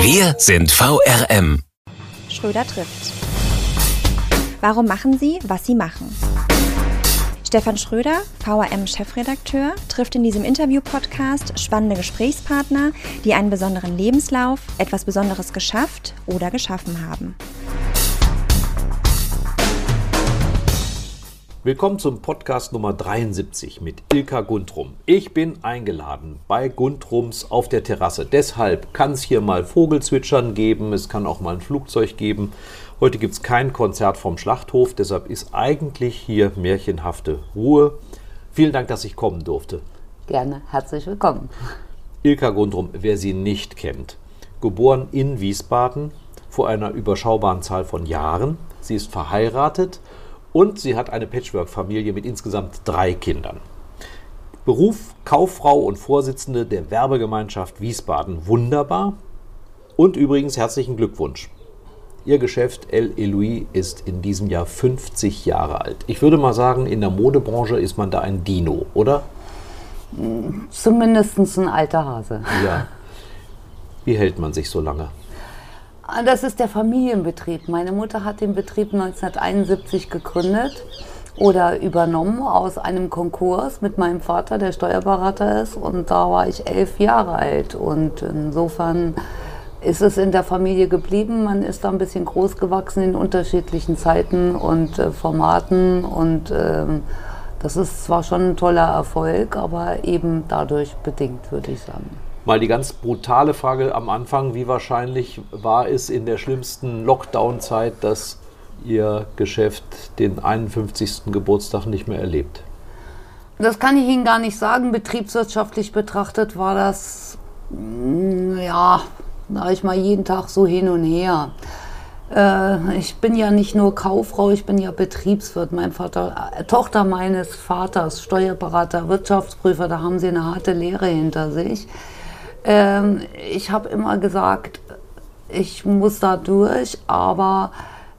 Wir sind VRM. Schröder trifft. Warum machen Sie, was Sie machen? Stefan Schröder, VRM-Chefredakteur, trifft in diesem Interview-Podcast spannende Gesprächspartner, die einen besonderen Lebenslauf, etwas Besonderes geschafft oder geschaffen haben. Willkommen zum Podcast Nummer 73 mit Ilka Guntrum. Ich bin eingeladen bei Guntrums auf der Terrasse. Deshalb kann es hier mal Vogelzwitschern geben, es kann auch mal ein Flugzeug geben. Heute gibt es kein Konzert vom Schlachthof, deshalb ist eigentlich hier märchenhafte Ruhe. Vielen Dank, dass ich kommen durfte. Gerne, herzlich willkommen. Ilka Guntrum, wer sie nicht kennt, geboren in Wiesbaden vor einer überschaubaren Zahl von Jahren. Sie ist verheiratet und sie hat eine Patchwork-Familie mit insgesamt drei Kindern. Beruf Kauffrau und Vorsitzende der Werbegemeinschaft Wiesbaden. Wunderbar. Und übrigens herzlichen Glückwunsch. Ihr Geschäft El Eloui ist in diesem Jahr 50 Jahre alt. Ich würde mal sagen, in der Modebranche ist man da ein Dino, oder? Zumindest ein alter Hase. Ja. Wie hält man sich so lange? Ah, das ist der Familienbetrieb. Meine Mutter hat den Betrieb 1971 gegründet oder übernommen aus einem Konkurs mit meinem Vater, der Steuerberater ist. Und da war ich elf Jahre alt. Und insofern ist es in der Familie geblieben. Man ist da ein bisschen groß gewachsen in unterschiedlichen Zeiten und äh, Formaten. Und ähm, das ist zwar schon ein toller Erfolg, aber eben dadurch bedingt, würde ich sagen. Mal die ganz brutale Frage am Anfang, wie wahrscheinlich war es in der schlimmsten Lockdown-Zeit, dass Ihr Geschäft den 51. Geburtstag nicht mehr erlebt? Das kann ich Ihnen gar nicht sagen. Betriebswirtschaftlich betrachtet war das, mm, ja, sag ich mal, jeden Tag so hin und her. Äh, ich bin ja nicht nur Kauffrau, ich bin ja Betriebswirt. Mein Vater, äh, Tochter meines Vaters, Steuerberater, Wirtschaftsprüfer, da haben sie eine harte Lehre hinter sich. Ähm, ich habe immer gesagt, ich muss da durch, aber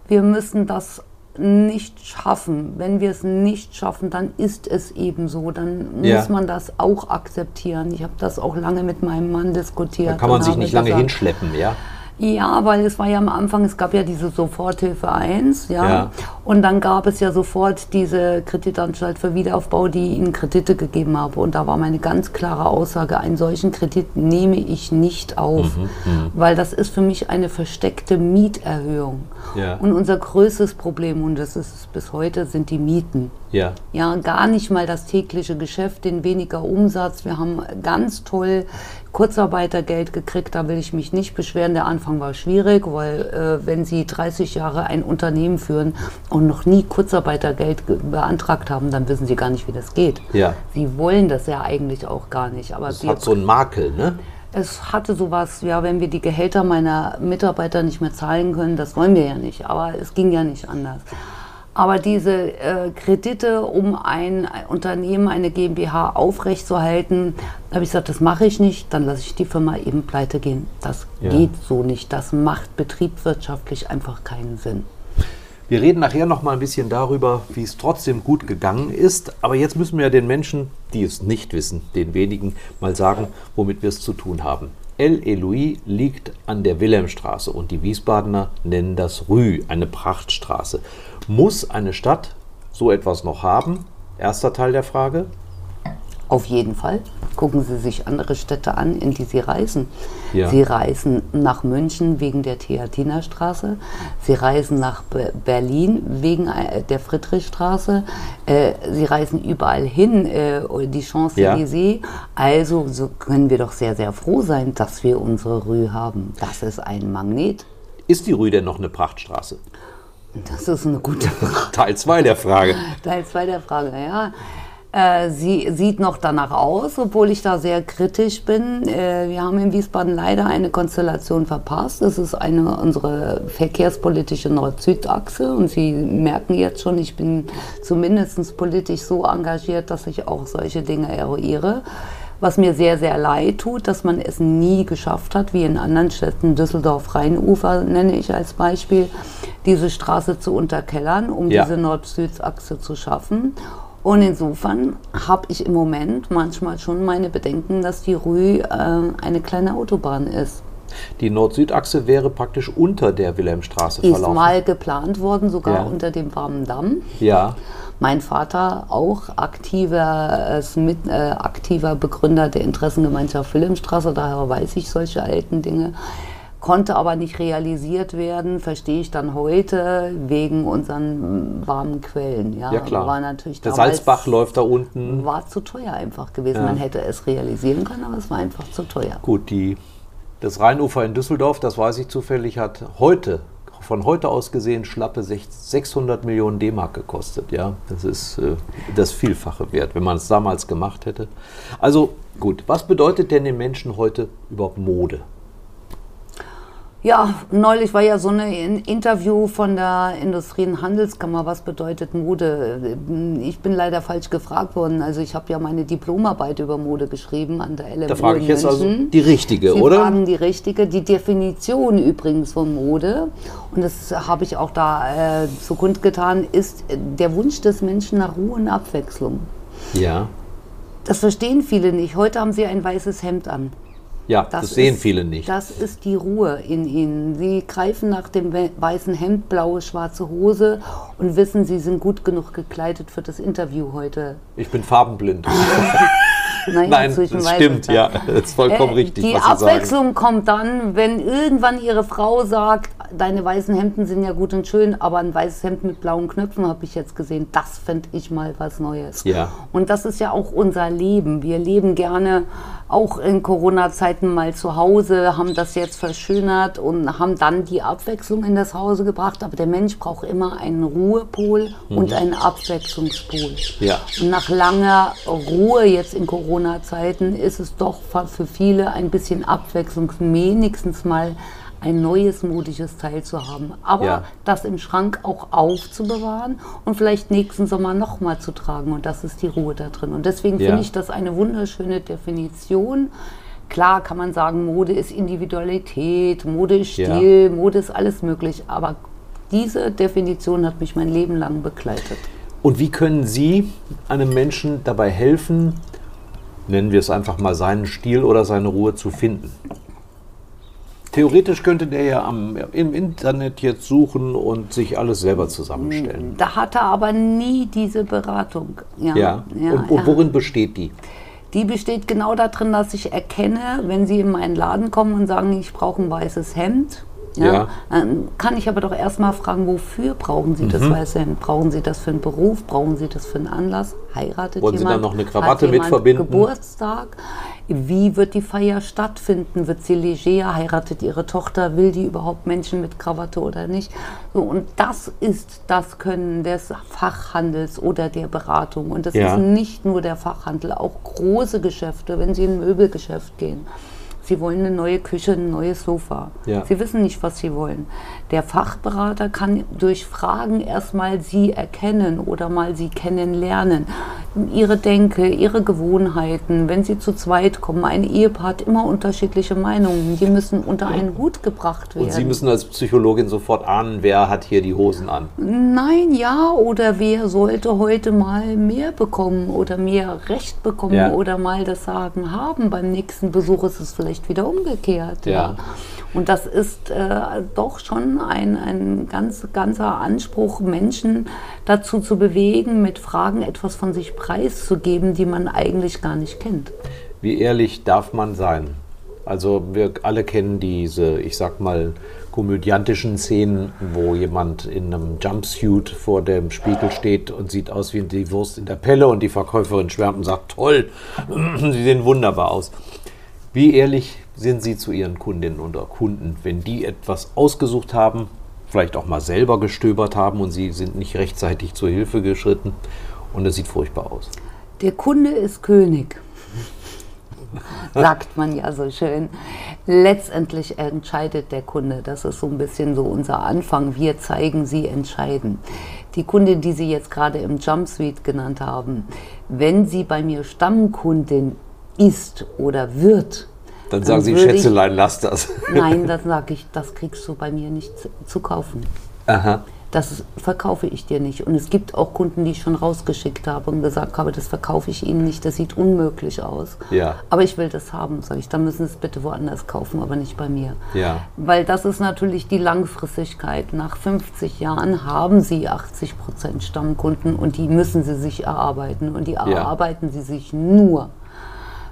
wir müssen das nicht schaffen. Wenn wir es nicht schaffen, dann ist es eben so. Dann Ja. muss man das auch akzeptieren. Ich habe das auch lange mit meinem Mann diskutiert. Da kann man sich nicht lange gesagt, hinschleppen, ja? Ja, weil es war ja am Anfang, es gab ja diese Soforthilfe 1, ja. Ja. Und dann gab es ja sofort diese Kreditanstalt für Wiederaufbau, die ihnen Kredite gegeben habe. Und da war meine ganz klare Aussage, einen solchen Kredit nehme ich nicht auf, Mhm, weil das ist für mich eine versteckte Mieterhöhung. Ja. Und unser größtes Problem, und das ist es bis heute, sind die Mieten. Ja. Ja, gar nicht mal das tägliche Geschäft, den weniger Umsatz. Wir haben ganz toll Kurzarbeitergeld gekriegt, da will ich mich nicht beschweren. Der Anfang war schwierig, weil äh, wenn Sie 30 Jahre ein Unternehmen führen und noch nie Kurzarbeitergeld ge- beantragt haben, dann wissen Sie gar nicht, wie das geht. Ja. Sie wollen das ja eigentlich auch gar nicht. Aber Das hat so einen Makel, ne? es hatte sowas, ja, wenn wir die Gehälter meiner Mitarbeiter nicht mehr zahlen können, das wollen wir ja nicht, aber es ging ja nicht anders. Aber diese äh, Kredite, um ein Unternehmen, eine GmbH aufrechtzuerhalten, da habe ich gesagt, das mache ich nicht, dann lasse ich die Firma eben pleite gehen. Das Ja. geht so nicht. Das macht betriebswirtschaftlich einfach keinen Sinn. Wir reden nachher noch mal ein bisschen darüber, wie es trotzdem gut gegangen ist. Aber jetzt müssen wir den Menschen, die es nicht wissen, den wenigen, mal sagen, womit wir es zu tun haben. El Eloui liegt an der Wilhelmstraße und die Wiesbadener nennen das Rue, eine Prachtstraße. Muss eine Stadt so etwas noch haben? Erster Teil der Frage. Auf jeden Fall. Gucken Sie sich andere Städte an, in die Sie reisen. Ja. Sie reisen nach München wegen der Theatinerstraße. Sie reisen nach Be- Berlin wegen äh, der Friedrichstraße. Äh, Sie reisen überall hin, äh, die Champs-Élysées. Also so können wir doch sehr, sehr froh sein, dass wir unsere Rue haben. Das ist ein Magnet. Ist die Rue denn noch eine Prachtstraße? Das ist eine gute Frage. Teil 2 der Frage. Teil 2 der Frage, ja. Äh, sie sieht noch danach aus, obwohl ich da sehr kritisch bin. Äh, wir haben in Wiesbaden leider eine Konstellation verpasst. Das ist eine unsere verkehrspolitische Nord-Süd-Achse und Sie merken jetzt schon, ich bin zumindest politisch so engagiert, dass ich auch solche Dinge eruiere. Was mir sehr, sehr leid tut, dass man es nie geschafft hat, wie in anderen Städten, Düsseldorf, Rheinufer nenne ich als Beispiel, diese Straße zu unterkellern, um Ja. diese Nord-Süd-Achse zu schaffen. Und insofern habe ich im Moment manchmal schon meine Bedenken, dass die Rue äh, eine kleine Autobahn ist. Die Nord-Süd-Achse wäre praktisch unter der Wilhelmstraße Ist verlaufen. mal geplant worden, sogar Ja. unter dem Warmen Damm. ja, Mein Vater, auch aktiver, äh, ist mit, äh, aktiver Begründer der Interessengemeinschaft Wilhelmstraße, daher weiß ich solche alten Dinge, konnte aber nicht realisiert werden, verstehe ich dann heute, wegen unseren mm, warmen Quellen. Ja, ja klar. War natürlich der Salzbach läuft da unten. War zu teuer einfach gewesen. Ja. Man hätte es realisieren können, aber es war einfach zu teuer. Gut, die, das Rheinufer in Düsseldorf, das weiß ich zufällig, hat heute, von heute aus gesehen, schlappe sech- 600 Millionen D-Mark gekostet. Ja, das ist äh, das Vielfache wert, wenn man es damals gemacht hätte. Also gut, was bedeutet denn den Menschen heute überhaupt Mode? Ja, neulich war ja so ein Interview von der Industrie- und Handelskammer, was bedeutet Mode. Ich bin leider falsch gefragt worden. Also ich habe ja meine Diplomarbeit über Mode geschrieben an der LMU Da frage ich jetzt also die richtige, Sie oder? fragen die richtige, die Definition übrigens von Mode, und das habe ich auch da äh, so kundgetan, ist der Wunsch des Menschen nach Ruhe und Abwechslung. Ja, Das verstehen viele nicht. Heute haben sie ein weißes Hemd an. Ja, das, sehen ist, viele nicht. Das ist die Ruhe in ihnen. Sie greifen nach dem we- weißen Hemd, blaue, schwarze Hose und wissen, sie sind gut genug gekleidet für das Interview heute. Ich bin farbenblind. Nein, Nein, das stimmt, ja, das ist vollkommen Äh, richtig, Die. Abwechslung kommt dann, wenn irgendwann Ihre Frau sagt, deine weißen Hemden sind ja gut und schön, aber ein weißes Hemd mit blauen Knöpfen habe ich jetzt gesehen. Das fände ich mal was Neues. Ja. Und das ist ja auch unser Leben. Wir leben gerne auch in Corona-Zeiten mal zu Hause, haben das jetzt verschönert und haben dann die Abwechslung in das Hause gebracht. Aber der Mensch braucht immer einen Ruhepol und einen Abwechslungspol. Mhm. Ja. Und nach langer Ruhe jetzt in Corona-Zeiten ist es doch für viele ein bisschen Abwechslung, wenigstens mal ein neues modisches Teil zu haben. Aber Ja. das im Schrank auch aufzubewahren und vielleicht nächsten Sommer nochmal zu tragen. Und das ist die Ruhe da drin. Und deswegen Ja. finde ich das eine wunderschöne Definition. Klar kann man sagen, Mode ist Individualität, Mode ist Ja. Stil, Mode ist alles möglich. Aber diese Definition hat mich mein Leben lang begleitet. Und wie können Sie einem Menschen dabei helfen, nennen wir es einfach mal seinen Stil oder seine Ruhe zu finden? Theoretisch könnte der ja am, im Internet jetzt suchen und sich alles selber zusammenstellen. Da hat er aber nie diese Beratung. Ja, Ja. ja, und, und ja. worin besteht die? Die besteht genau darin, dass ich erkenne, wenn Sie in meinen Laden kommen und sagen, ich brauche ein weißes Hemd. Ja. Dann kann ich aber doch erstmal fragen, wofür brauchen Sie Mhm. das Hemd? Brauchen Sie das für einen Beruf? Brauchen Sie das für einen Anlass? Heiratet Wollen Sie jemand? dann noch eine Krawatte mit verbinden? Geburtstag? Wie wird die Feier stattfinden? Wird sie leger? Heiratet Ihre Tochter? Will die überhaupt Menschen mit Krawatte oder nicht? So, und das ist das Können des Fachhandels oder der Beratung. Und das Ja. ist nicht nur der Fachhandel, auch große Geschäfte, wenn Sie in ein Möbelgeschäft gehen. Sie wollen eine neue Küche, ein neues Sofa. Ja. Sie wissen nicht, was Sie wollen. Der Fachberater kann durch Fragen erstmal Sie erkennen oder mal Sie kennenlernen. Ihre Denke, Ihre Gewohnheiten. Wenn Sie zu zweit kommen, ein Ehepaar hat immer unterschiedliche Meinungen. Die müssen unter einen Hut gebracht werden. Und Sie müssen als Psychologin sofort ahnen, wer hat hier die Hosen an. Nein, ja, oder wer sollte heute mal mehr bekommen oder mehr Recht bekommen Ja. oder mal das Sagen haben. Beim nächsten Besuch ist es vielleicht wieder umgekehrt. Ja. Und das ist äh, doch schon ein, ein ganz, ganzer Anspruch, Menschen dazu zu bewegen, mit Fragen etwas von sich preiszugeben, die man eigentlich gar nicht kennt. Wie ehrlich darf man sein? Also wir alle kennen diese, ich sag mal, komödiantischen Szenen, wo jemand in einem Jumpsuit vor dem Spiegel steht und sieht aus wie die Wurst in der Pelle und die Verkäuferin schwärmt und sagt, toll, Sie sehen wunderbar aus. Wie ehrlich sind Sie zu Ihren Kundinnen oder Kunden, wenn die etwas ausgesucht haben, vielleicht auch mal selber gestöbert haben und Sie sind nicht rechtzeitig zur Hilfe geschritten und es sieht furchtbar aus? Der Kunde ist König, sagt man ja so schön. Letztendlich entscheidet der Kunde. Das ist so ein bisschen so unser Anfang. Wir zeigen, sie entscheiden. Die Kundin, die Sie jetzt gerade im Jumpsuite genannt haben, wenn sie bei mir Stammkundin ist oder wird, Dann sagen Sie, würde ich- Schätzelein, lass das. Nein, dann sage ich, das kriegst du bei mir nicht zu, kaufen. Aha. Das verkaufe ich dir nicht. Und es gibt auch Kunden, die ich schon rausgeschickt habe und gesagt habe, das verkaufe ich ihnen nicht, das sieht unmöglich aus. Ja. Aber ich will das haben, sage ich. Dann müssen sie es bitte woanders kaufen, aber nicht bei mir. Ja. Weil das ist natürlich die Langfristigkeit. Nach 50 Jahren haben sie 80 Prozent Stammkunden und die müssen sie sich erarbeiten. Und die erarbeiten sie sich nur,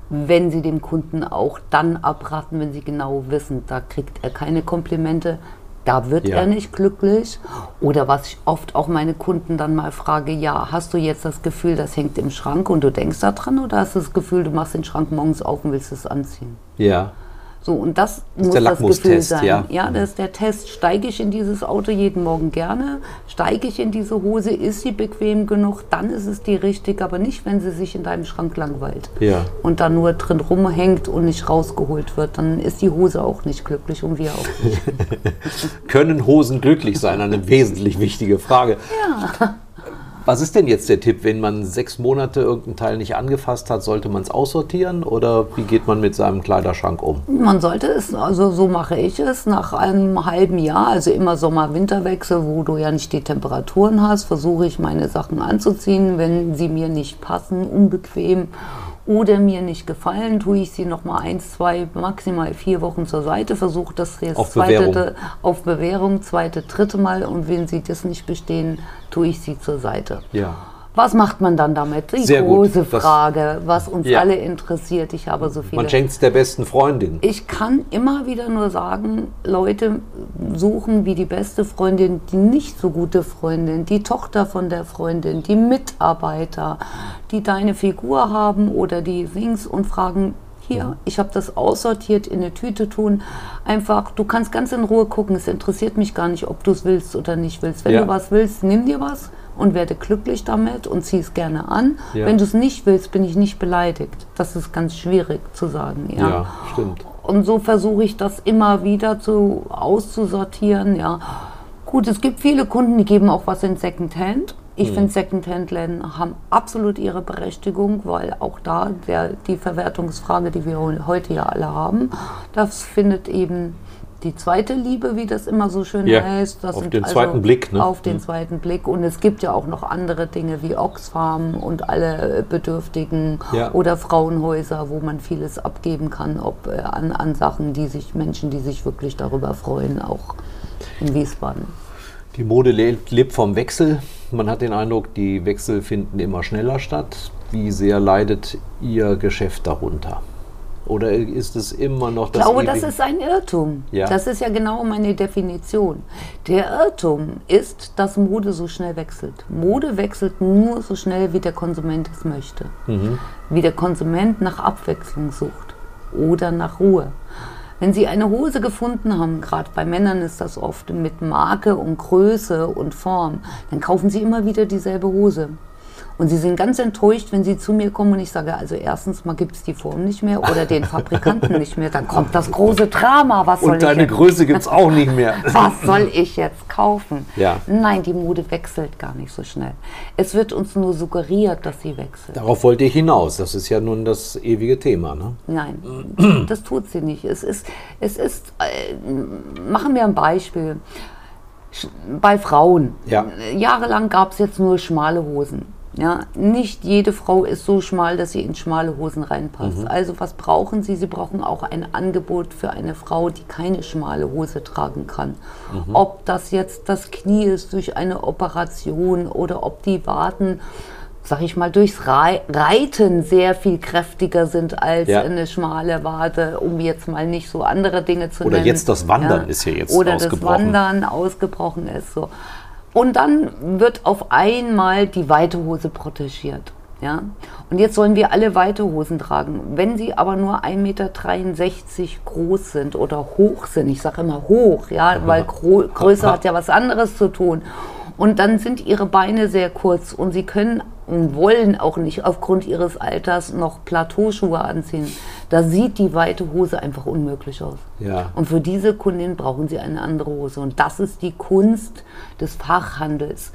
wenn sie dem Kunden auch dann abraten, wenn sie genau wissen, da kriegt er keine Komplimente, da wird Ja. er nicht glücklich. Oder was ich oft auch meine Kunden dann mal frage, ja, hast du jetzt das Gefühl, das hängt im Schrank und du denkst daran oder hast du das Gefühl, du machst den Schrank morgens auf und willst es anziehen? Ja. So, und das, muss der das Gefühl sein. ja. ja, das ist der Test. Steige ich in dieses Auto jeden Morgen gerne? Steige ich in diese Hose? Ist sie bequem genug? Dann ist es die richtige, aber nicht, wenn sie sich in deinem Schrank langweilt. Ja. Und dann nur drin rumhängt und nicht rausgeholt wird. Dann ist die Hose auch nicht glücklich und wir auch nicht. Können Hosen glücklich sein? Eine wesentlich wichtige Frage. Ja. Was ist denn jetzt der Tipp, wenn man sechs Monate irgendein Teil nicht angefasst hat, sollte man es aussortieren oder wie geht man mit seinem Kleiderschrank um? Man sollte es, also so mache ich es, nach einem halben Jahr, also immer Sommer-Winterwechsel, wo du ja nicht die Temperaturen hast, versuche ich meine Sachen anzuziehen. Wenn sie mir nicht passen, unbequem oder mir nicht gefallen, tue ich sie noch mal eins, zwei, maximal vier Wochen zur Seite, versuche das jetzt Auf zweite, Bewährung. auf Bewährung, zweite, dritte Mal und wenn sie das nicht bestehen, tue ich sie zur Seite. Ja. Was macht man dann damit? Die Sehr gut. große Das- Frage, was uns Ja. alle interessiert. Ich habe so viele Man schenkt es der besten Freundin. ich kann immer wieder nur sagen, Leute suchen wie die beste Freundin, die nicht so gute Freundin, die Tochter von der Freundin, die Mitarbeiter, die deine Figur haben oder die Dings und fragen, hier, ich habe das aussortiert, in eine Tüte tun. Einfach, du kannst ganz in Ruhe gucken, es interessiert mich gar nicht, ob du es willst oder nicht willst. Wenn Ja. du was willst, nimm dir was und werde glücklich damit und zieh es gerne an. Ja. Wenn du es nicht willst, bin ich nicht beleidigt. Das ist ganz schwierig zu sagen. Ja, stimmt. Und so versuche ich das immer wieder zu, auszusortieren. Ja. Gut, es gibt viele Kunden, die geben auch was in Secondhand. Ich finde, Secondhand-Läden haben absolut ihre Berechtigung, weil auch da der, die Verwertungsfrage, die wir heute ja alle haben, das findet eben die zweite Liebe, wie das immer so schön Ja, heißt. Das auf sind den zweiten Blick, ne? Auf den zweiten Blick. Und es gibt ja auch noch andere Dinge wie Oxfam und alle äh, Bedürftigen Ja. oder Frauenhäuser, wo man vieles abgeben kann, ob äh, an, an Sachen, die sich Menschen, die sich wirklich darüber freuen, auch in Wiesbaden. Die Mode lebt vom Wechsel. Man hat den Eindruck, die Wechsel finden immer schneller statt. Wie sehr leidet Ihr Geschäft darunter? Oder ist es immer noch Ich das glaube, das ist ein Irrtum. Ja. Das ist ja genau meine Definition. Der Irrtum ist, dass Mode so schnell wechselt. Mode wechselt nur so schnell, wie der Konsument es möchte. Mhm. Wie der Konsument nach Abwechslung sucht oder nach Ruhe. Wenn Sie eine Hose gefunden haben, gerade bei Männern ist das oft mit Marke und Größe und Form, dann kaufen Sie immer wieder dieselbe Hose. Und Sie sind ganz enttäuscht, wenn Sie zu mir kommen und ich sage, also erstens mal gibt es die Form nicht mehr oder den Fabrikanten nicht mehr. Dann kommt das große Drama. Was soll Und deine ich jetzt, Größe gibt es auch nicht mehr. was soll ich jetzt kaufen? Ja. Nein, die Mode wechselt gar nicht so schnell. Es wird uns nur suggeriert, dass sie wechselt. Darauf wollte ich hinaus. Das ist ja nun das ewige Thema. Ne? Nein, das tut sie nicht. Es ist, es ist äh, machen wir ein Beispiel. Bei Frauen. Ja. Jahrelang gab es jetzt nur schmale Hosen. Ja, nicht jede Frau ist so schmal, dass sie in schmale Hosen reinpasst. Mhm. Also was brauchen sie? Sie brauchen auch ein Angebot für eine Frau, die keine schmale Hose tragen kann. Mhm. Ob das jetzt das Knie ist durch eine Operation oder ob die Waden, sag ich mal, durchs Rei- Reiten sehr viel kräftiger sind als Ja. eine schmale Wade, um jetzt mal nicht so andere Dinge zu Oder nennen. jetzt das Wandern ist ja jetzt Oder ausgebrochen. das Wandern ausgebrochen ist. So. Und dann wird auf einmal die weite Hose protegiert. Ja? Und jetzt sollen wir alle weite Hosen tragen. Wenn sie aber nur 1,63 Meter groß sind oder hoch sind, ich sage immer hoch, ja, weil Gro Größe hat ja was anderes zu tun. Und dann sind ihre Beine sehr kurz und sie können und wollen auch nicht aufgrund ihres Alters noch Plateauschuhe anziehen. Da sieht die weite Hose einfach unmöglich aus. Ja. Und für diese Kundin brauchen sie eine andere Hose. Und das ist die Kunst des Fachhandels,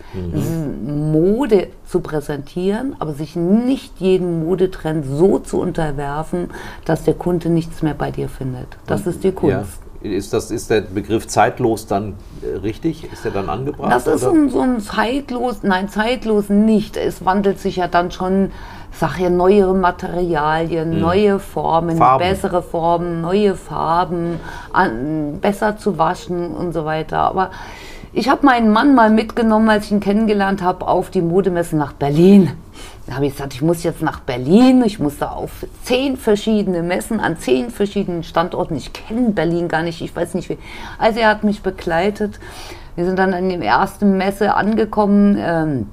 Mode zu präsentieren, aber sich nicht jedem Modetrend so zu unterwerfen, dass der Kunde nichts mehr bei dir findet. Das ist die Kunst. Ja. Ist, das, ist der Begriff zeitlos dann äh, richtig? Ist der dann angebracht? Das ist ein, so ein zeitlos, nein, zeitlos nicht. Es wandelt sich ja dann schon, sag ja, neuere Materialien, neue Formen, Farben. bessere Formen, neue Farben, an, besser zu waschen und so weiter. Aber ich habe meinen Mann mal mitgenommen, als ich ihn kennengelernt habe, auf die Modemesse nach Berlin. Da habe ich gesagt, ich muss jetzt nach Berlin, ich muss da auf zehn verschiedene Messen an zehn verschiedenen Standorten. Ich kenne Berlin gar nicht, ich weiß nicht wie. Also er hat mich begleitet. Wir sind dann an der ersten Messe angekommen, ähm,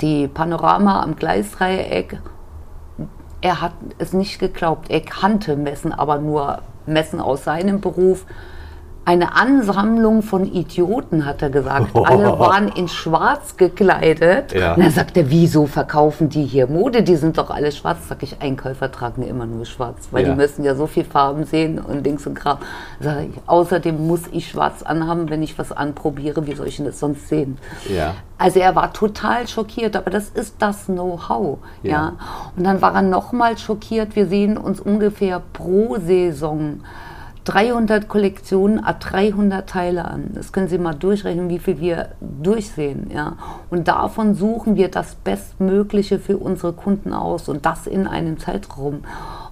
die Panorama am Gleisdreieck. Er hat es nicht geglaubt, er kannte Messen, aber nur Messen aus seinem Beruf. Eine Ansammlung von Idioten, hat er gesagt. Alle waren in schwarz gekleidet. Ja. Und er sagte, wieso verkaufen die hier Mode? Die sind doch alle schwarz. Sag ich, Einkäufer tragen immer nur schwarz, weil Ja. die müssen ja so viel Farben sehen und Dings und Kram. Sag ich, außerdem muss ich schwarz anhaben, wenn ich was anprobiere. Wie soll ich denn das sonst sehen? Ja. Also er war total schockiert, aber das ist das Know-how. Ja. Ja. Und dann war er nochmal schockiert. Wir sehen uns ungefähr pro Saison 300 Kollektionen, a 300 Teile an. Das können Sie mal durchrechnen, wie viel wir durchsehen. Ja. Und davon suchen wir das Bestmögliche für unsere Kunden aus und das in einem Zeitraum.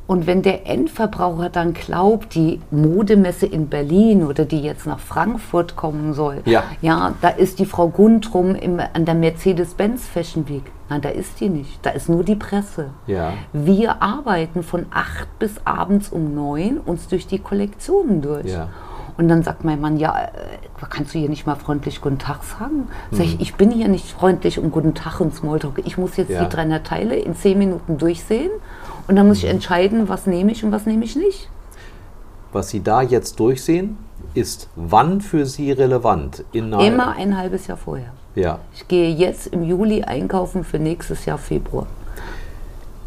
Und wenn der Endverbraucher dann glaubt, die Modemesse in Berlin oder die jetzt nach Frankfurt kommen soll, Ja. ja, da ist die Frau Guntrum im, an der Mercedes-Benz Fashion Week. Nein, da ist die nicht. Da ist nur die Presse. Ja. Wir arbeiten von acht bis abends um neun uns durch die Kollektionen durch. Ja. Und dann sagt mein Mann, ja, äh, kannst du hier nicht mal freundlich Guten Tag sagen? Sag ich, ich bin hier nicht freundlich und Guten Tag und Smalltalk. Ich muss jetzt Ja. die 300 Teile in zehn Minuten durchsehen und dann muss ich entscheiden, was nehme ich und was nehme ich nicht. Was Sie da jetzt durchsehen, ist wann für Sie relevant? Immer ein halbes Jahr vorher. Ja. Ich gehe jetzt im Juli einkaufen für nächstes Jahr Februar.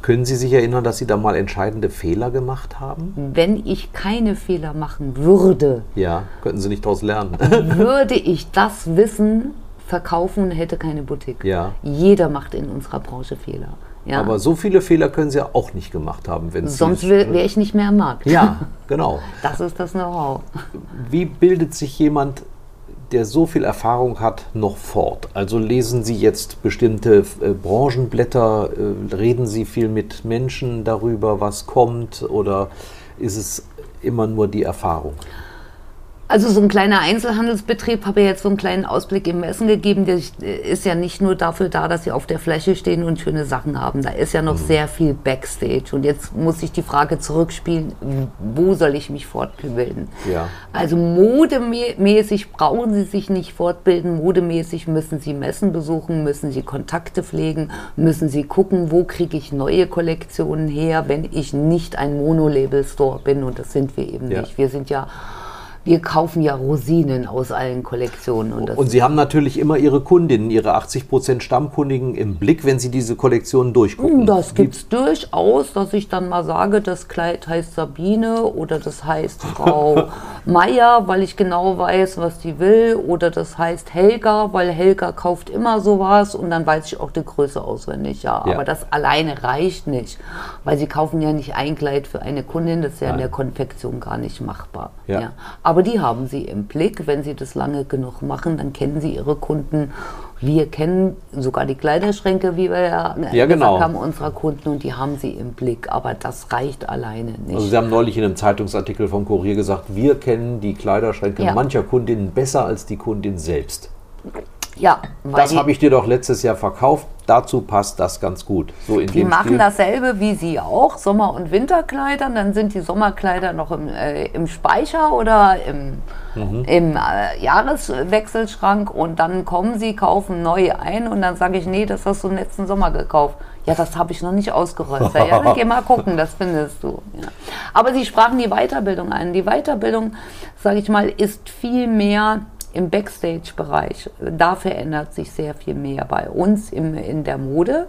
Können Sie sich erinnern, dass Sie da mal entscheidende Fehler gemacht haben? Wenn ich keine Fehler machen würde, Ja. Könnten Sie nicht daraus lernen? würde ich das Wissen verkaufen und hätte keine Boutique. Ja. Jeder macht in unserer Branche Fehler. Ja. Aber so viele Fehler können Sie ja auch nicht gemacht haben, wenn Sie. Sonst wäre ich nicht mehr am Markt. Ja, genau. Das ist das Know-how. Wie bildet sich jemand, der so viel Erfahrung hat, noch fort? Also lesen Sie jetzt bestimmte äh, Branchenblätter, äh, reden Sie viel mit Menschen darüber, was kommt, oder ist es immer nur die Erfahrung? Also so ein kleiner Einzelhandelsbetrieb habe ja jetzt so einen kleinen Ausblick im Messen gegeben. Der ist ja nicht nur dafür da, dass sie auf der Fläche stehen und schöne Sachen haben. Da ist ja noch sehr viel Backstage. Und jetzt muss ich die Frage zurückspielen, wo soll ich mich fortbilden? Ja. Also modemäßig brauchen sie sich nicht fortbilden. Modemäßig müssen sie Messen besuchen, müssen sie Kontakte pflegen, müssen sie gucken, wo kriege ich neue Kollektionen her, wenn ich nicht ein Monolabel-Store bin. Und das sind wir eben Ja. nicht. Wir sind ja wir kaufen ja Rosinen aus allen Kollektionen. Und, das Und Sie haben natürlich immer Ihre Kundinnen, Ihre 80% Stammkundigen im Blick, wenn Sie diese Kollektionen durchgucken. das gibt es durchaus, dass ich dann mal sage, das Kleid heißt Sabine oder das heißt Frau Meier, weil ich genau weiß, was die will. Oder das heißt Helga, weil Helga kauft immer sowas und dann weiß ich auch die Größe auswendig. Ja, Ja. aber das alleine reicht nicht, weil sie kaufen ja nicht ein Kleid für eine Kundin, das ist ja in Nein. der Konfektion gar nicht machbar. Ja. Aber die haben sie im Blick. Wenn sie das lange genug machen, dann kennen sie ihre Kunden. Wir kennen sogar die Kleiderschränke, wie wir ja, Ja, genau. gesagt haben, unserer Kunden und die haben sie im Blick. Aber das reicht alleine nicht. Also Sie haben neulich in einem Zeitungsartikel vom Kurier gesagt, wir kennen die Kleiderschränke Ja. mancher Kundinnen besser als die Kundin selbst. Ja, Das habe ich dir doch letztes Jahr verkauft. Dazu passt das ganz gut. So in die machen Stil. dasselbe wie sie auch, Sommer- und Winterkleider. Dann sind die Sommerkleider noch im, äh, im Speicher oder im, Mhm. im äh, Jahreswechselschrank und dann kommen sie, kaufen neue ein und dann sage ich, nee, das hast du im letzten Sommer gekauft. Ja, das habe ich noch nicht ausgeräumt. Ja, dann geh mal gucken, das findest du. Ja. Aber Sie sprachen die Weiterbildung an. Die Weiterbildung, sage ich mal, ist viel mehr im Backstage-Bereich, da verändert sich sehr viel mehr bei uns im, in der Mode.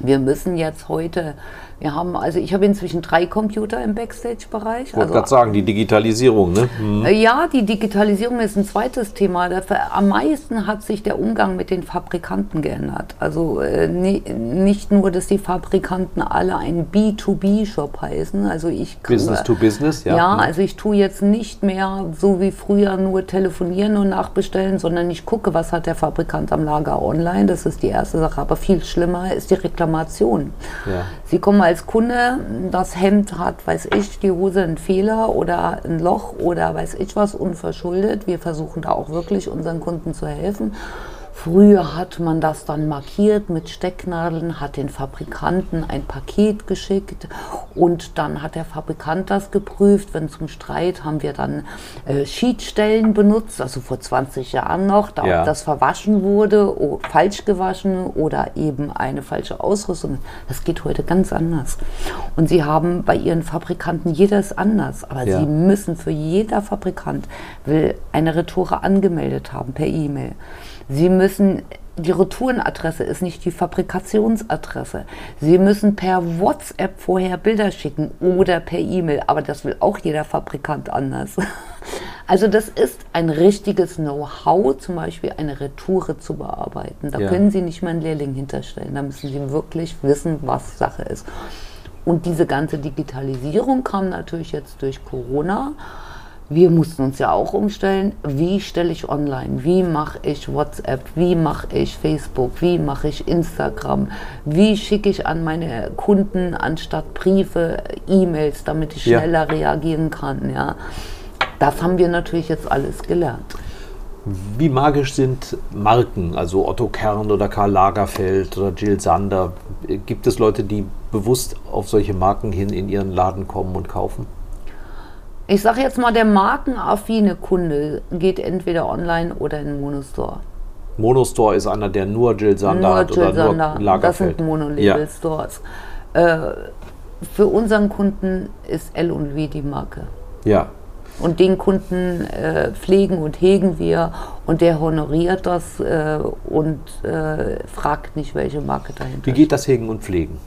Wir müssen jetzt heute, wir haben, also ich habe inzwischen drei Computer im Backstage-Bereich. Ich wollte Also gerade sagen, die Digitalisierung, ne? Hm. äh, Ja, die Digitalisierung ist ein zweites Thema. Am meisten hat sich der Umgang mit den Fabrikanten geändert. Also äh, ni- nicht nur, dass die Fabrikanten alle ein B2B-Shop heißen. Also ich kann- Business to Business, ja. Ja, Hm. also ich tue jetzt nicht mehr so wie früher nur telefonieren und nachbestellen, sondern ich gucke, was hat der Fabrikant am Lager online. Das ist die erste Sache. Aber viel schlimmer ist die Reklamation. Ja. Sie kommen als Kunde, das Hemd hat, weiß ich, die Hose einen Fehler oder ein Loch oder weiß ich was unverschuldet. Wir versuchen da auch wirklich unseren Kunden zu helfen. Früher hat man das dann markiert mit Stecknadeln, hat den Fabrikanten ein Paket geschickt und dann hat der Fabrikant das geprüft. Wenn zum Streit haben wir dann äh, Sheetstellen benutzt, also vor 20 Jahren noch, da Ja. ob das verwaschen wurde, falsch gewaschen oder eben eine falsche Ausrüstung. Das geht heute ganz anders. Und sie haben bei ihren Fabrikanten, jeder ist anders, aber Ja. sie müssen für jeder Fabrikant will eine Retoure angemeldet haben per E-Mail. Sie müssen die Retourenadresse ist nicht die Fabrikationsadresse. Sie müssen per WhatsApp vorher Bilder schicken oder per E-Mail, aber das will auch jeder Fabrikant anders. Also das ist ein richtiges Know-how, zum Beispiel eine Retoure zu bearbeiten. Da Ja. können Sie nicht mal einen Lehrling hinterstellen. Da müssen Sie wirklich wissen, was Sache ist. Und diese ganze Digitalisierung kam natürlich jetzt durch Corona. Wir mussten uns ja auch umstellen. Wie stelle ich online? Wie mache ich WhatsApp? Wie mache ich Facebook? Wie mache ich Instagram? Wie schicke ich an meine Kunden anstatt Briefe E-Mails, damit ich Ja. schneller reagieren kann? Ja, das haben wir natürlich jetzt alles gelernt. Wie magisch sind Marken, also Otto Kern oder Karl Lagerfeld oder Jill Sander? Gibt es Leute, die bewusst auf solche Marken hin in ihren Laden kommen und kaufen? Ich sage jetzt mal, der markenaffine Kunde geht entweder online oder in den Monostore. Monostore ist einer, der nur Jill Sander nur hat Jill oder Sander. nur Das Lagerfeld. sind Monolabel-Stores. Äh, für unseren Kunden ist L und W die Marke. Ja. ja. Und den Kunden äh, pflegen und hegen wir und der honoriert das äh, und äh, fragt nicht, welche Marke dahinter Wie geht das Hegen und Pflegen?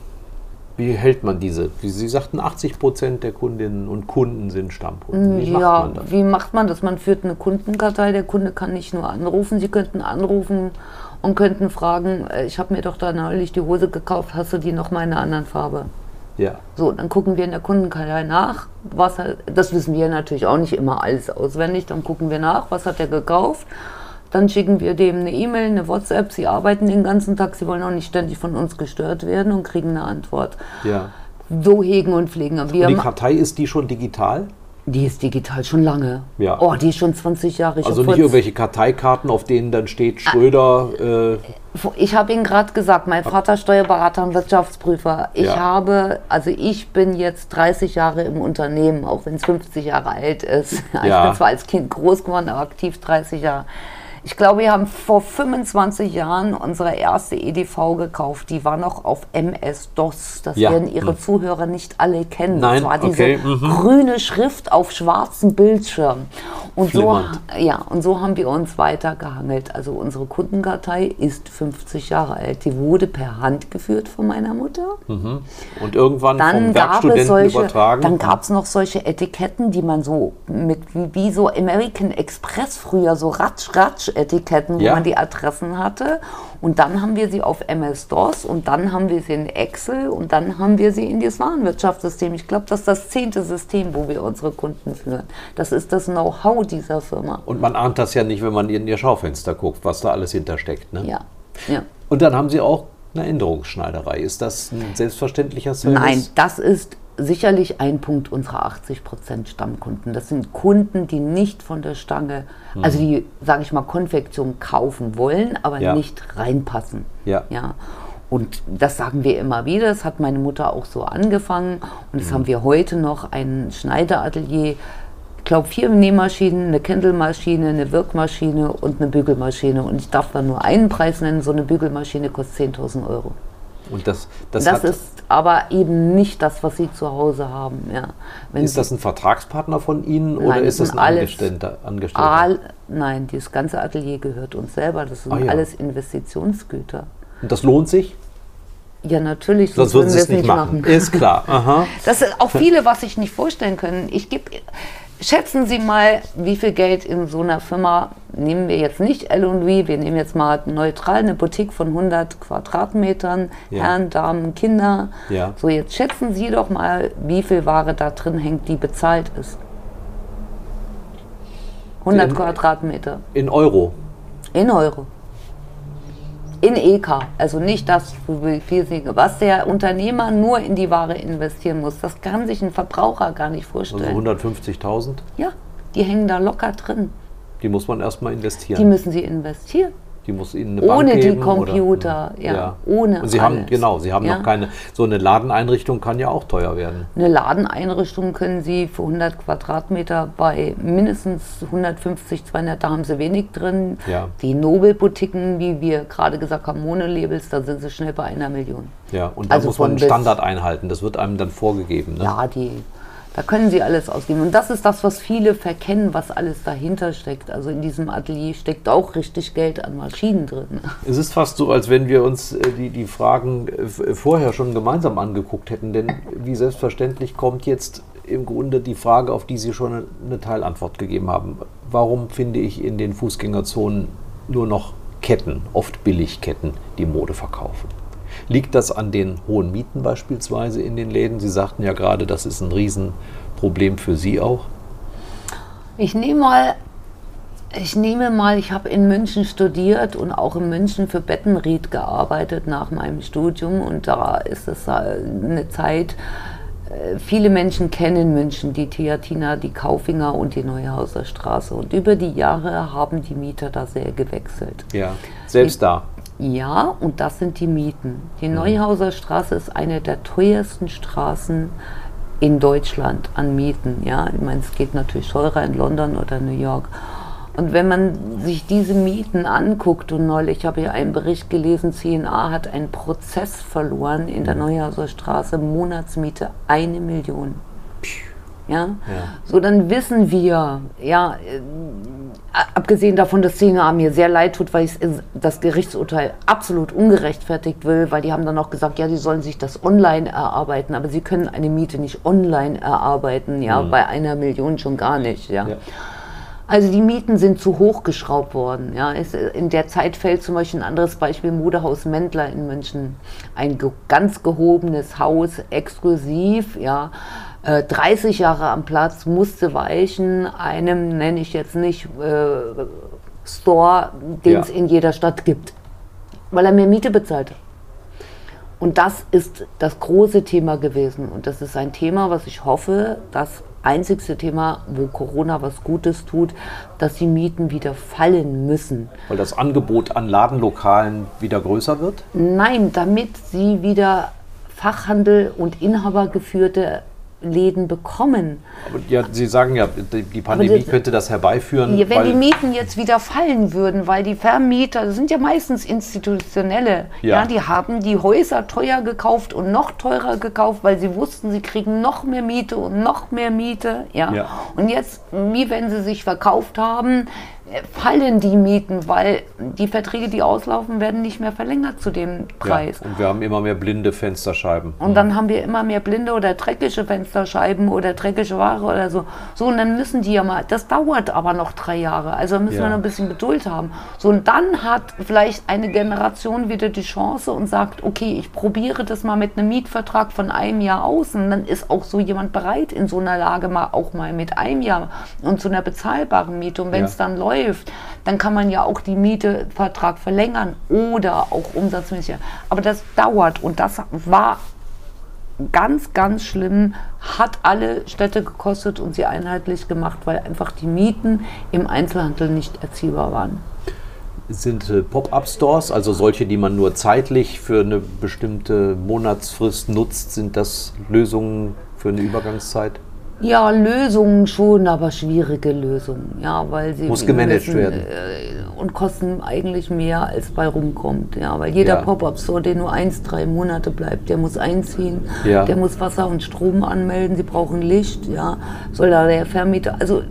Wie hält man diese? Wie Sie sagten, 80 Prozent der Kundinnen und Kunden sind Stammkunden. Wie macht ja, man das? wie macht man das? Man führt eine Kundenkartei. Der Kunde kann nicht nur anrufen. Sie könnten anrufen und könnten fragen, äh, ich habe mir doch da neulich die Hose gekauft, hast du die noch mal in einer anderen Farbe? Ja. So, dann gucken wir in der Kundenkartei nach. Was hat, das wissen wir natürlich auch nicht immer alles auswendig. Dann gucken wir nach, was hat er gekauft. Dann schicken wir dem eine E-Mail, eine WhatsApp. Sie arbeiten den ganzen Tag, sie wollen auch nicht ständig von uns gestört werden und kriegen eine Antwort. ja. So hegen und pflegen wir. Die Kartei ist die schon digital? Die ist digital schon lange. Ja. Oh, die ist schon 20 Jahre. Ich Also nicht irgendwelche Karteikarten, auf denen dann steht Schröder. Äh, Ich habe Ihnen gerade gesagt, mein Vater Steuerberater und Wirtschaftsprüfer. Ich Ja. habe, also ich bin jetzt 30 Jahre im Unternehmen, auch wenn es 50 Jahre alt ist. Ich Ja. bin zwar als Kind groß geworden, aber aktiv 30 Jahre. Ich glaube, wir haben vor 25 Jahren unsere erste EDV gekauft. Die war noch auf MS-DOS. Das Ja. werden Ihre Zuhörer nicht alle kennen. Nein, das war diese okay, mhm. grüne Schrift auf schwarzem Bildschirm. Und so, ja, und so haben wir uns weitergehangelt. Also unsere Kundenkartei ist 50 Jahre alt. Die wurde per Hand geführt von meiner Mutter. und irgendwann Dann vom gab, es Werkstudenten solche, übertragen. dann gab es noch solche Etiketten, die man so mit wie, so American Express früher, so Ratsch-Ratsch-Etiketten, wo Ja. man die Adressen hatte. Und dann haben wir sie auf MS-DOS und dann haben wir sie in Excel und dann haben wir sie in das Warenwirtschaftssystem. Ich glaube, das ist das zehnte System, wo wir unsere Kunden führen. Das ist das Know-how dieser Firma. und man ahnt das ja nicht, wenn man in ihr Schaufenster guckt, was da alles hintersteckt. Ne? Ja, ja. Und dann haben Sie auch eine Änderungsschneiderei. Ist das ein selbstverständlicher Service? Nein, das ist sicherlich ein Punkt unserer 80% Stammkunden. Das sind Kunden, die nicht von der Stange, also die, sage ich mal, Konfektion kaufen wollen, aber Ja. nicht reinpassen. Ja. ja. Und das sagen wir immer wieder. Das hat meine Mutter auch so angefangen. Und das haben wir heute noch, ein Schneideratelier. Ich glaube, vier Nähmaschinen, eine Kendelmaschine, eine Wirkmaschine und eine Bügelmaschine. Und ich darf da nur einen Preis nennen. So eine Bügelmaschine kostet 10.000 Euro. Und das, das, Das, ist aber eben nicht das, was Sie zu Hause haben. Ja. Wenn ist das ein Vertragspartner von Ihnen oder Nein, ist das ein Angestellter? Angestellter? All, nein, dieses ganze Atelier gehört uns selber. Das sind Ah, ja. alles Investitionsgüter. Und das lohnt sich? Ja, natürlich, Sonst würden Sie es nicht machen. Ist klar. Aha. Das sind auch viele, was sich nicht vorstellen können. Ich gebe, schätzen Sie mal, wie viel Geld in so einer Firma, nehmen wir jetzt nicht L&V, wir nehmen jetzt mal neutral eine Boutique von 100 Quadratmetern, Ja. Herren, Damen, Kinder. Ja. So, jetzt schätzen Sie doch mal, wie viel Ware da drin hängt, die bezahlt ist. 100 In- Quadratmeter. In Euro. In Euro. In EK, also nicht das, was der Unternehmer nur in die Ware investieren muss. Das kann sich ein Verbraucher gar nicht Also vorstellen. 150.000. ja, die hängen da locker drin. Die muss man erstmal investieren. Die müssen sie investieren. Die muss Ihnen eine Bank Ohne die geben, Computer, oder? ja, ohne Und Sie haben, alles. genau, Sie haben Ja. noch keine, so eine Ladeneinrichtung kann ja auch teuer werden. Eine Ladeneinrichtung können Sie für 100 Quadratmeter bei mindestens 150, 200, da haben Sie wenig drin. Ja. Die Nobelboutiquen, wie wir gerade gesagt haben, Monolabels, da sind Sie schnell bei einer Million. Ja, und da Also muss man einen Standard einhalten. Das wird einem dann vorgegeben. Ne? Ja, die, da können sie alles ausgeben. Und das ist das, was viele verkennen, was alles dahinter steckt. Also in diesem Atelier steckt auch richtig Geld an Maschinen drin. Es ist fast so, als wenn wir uns äh, die, die Fragen äh, f- vorher schon gemeinsam angeguckt hätten. Denn wie selbstverständlich kommt jetzt im Grunde die Frage, auf die Sie schon eine Teilantwort gegeben haben. Warum finde ich in den Fußgängerzonen nur noch Ketten, oft Billigketten, die Mode verkaufen? Liegt das an den hohen Mieten beispielsweise in den Läden? Sie sagten ja gerade, das ist ein Riesenproblem für Sie auch. Ich nehme mal, ich nehme mal, ich habe in München studiert und auch in München für Bettenried gearbeitet nach meinem Studium. Und da ist es eine Zeit, äh, viele Menschen kennen München, die Theatina, die Kaufinger und die Neuhauser Straße. Und über die Jahre haben die Mieter da sehr gewechselt. Ja, selbst da. Ja, und das sind die Mieten. Die Neuhauser Straße ist eine der teuersten Straßen in Deutschland an Mieten. Ja, ich meine, es geht natürlich teurer in London oder New York. Und wenn man sich diese Mieten anguckt, und neulich habe ich einen Bericht gelesen, CNA hat einen Prozess verloren in der Neuhauser Straße, Monatsmiete eine Million. Ja? So, dann wissen wir, ja, äh, abgesehen davon, dass CNA mir sehr leid tut, weil ich das Gerichtsurteil absolut ungerechtfertigt will, weil die haben dann auch gesagt, ja, die sollen sich das online erarbeiten, aber sie können eine Miete nicht online erarbeiten, ja, bei einer Million schon gar nicht, ja. Ja. Also die Mieten sind zu hoch geschraubt worden. Ja. In der Zeit fällt zum Beispiel ein anderes Beispiel Modehaus Mendler in München. Ein ganz gehobenes Haus, exklusiv, ja. Äh, 30 Jahre am Platz, musste weichen, einem nenne ich jetzt nicht äh, Store, den Ja. es in jeder Stadt gibt, weil er mehr Miete bezahlt. Und das ist das große Thema gewesen. Und das ist ein Thema, was ich hoffe, das einzigste Thema, wo Corona was Gutes tut, dass die Mieten wieder fallen müssen. Weil das Angebot an Ladenlokalen wieder größer wird? Nein, damit sie wieder Fachhandel und inhabergeführte Läden bekommen. Aber ja, Sie sagen ja, die Pandemie das- könnte das herbeiführen. Ja, Wenn die Mieten jetzt wieder fallen würden, weil die Vermieter, das sind ja meistens institutionelle, Ja. ja. die haben die Häuser teuer gekauft und noch teurer gekauft, weil sie wussten, sie kriegen noch mehr Miete und noch mehr Miete. Ja. Ja. Und jetzt, wie wenn sie sich verkauft haben, fallen die Mieten, weil die Verträge, die auslaufen, werden nicht mehr verlängert zu dem ja, Preis. und wir haben immer mehr blinde Fensterscheiben. Und dann haben wir immer mehr blinde oder dreckige Fensterscheiben oder dreckige Ware oder so. So, und dann müssen die ja mal, das dauert aber noch drei Jahre. Also müssen Ja. wir noch ein bisschen Geduld haben. So, und dann hat vielleicht eine Generation wieder die Chance und sagt, okay, ich probiere das mal mit einem Mietvertrag von einem Jahr aus. Und dann ist auch so jemand bereit, in so einer Lage mal auch mal mit einem Jahr und zu einer bezahlbaren Miete. Und wenn Ja. es dann läuft, dann kann man ja auch die Mietevertrag verlängern oder auch umsatzmäßig. Aber das dauert und das war ganz, ganz schlimm, hat alle Städte gekostet und sie einheitlich gemacht, weil einfach die Mieten im Einzelhandel nicht erziehbar waren. Sind äh, Pop-up-Stores, also solche, die man nur zeitlich für eine bestimmte Monatsfrist nutzt, sind das Lösungen für eine Übergangszeit? Ja, Lösungen schon, aber schwierige Lösungen. Ja, weil sie Muss gemanagt werden. Äh, und kosten eigentlich mehr, als bei rumkommt. Ja, weil jeder Ja. Pop-up-Store, der nur eins, drei Monate bleibt, der muss einziehen, Ja. der muss Wasser und Strom anmelden, sie brauchen Licht, ja, soll da der Vermieter, also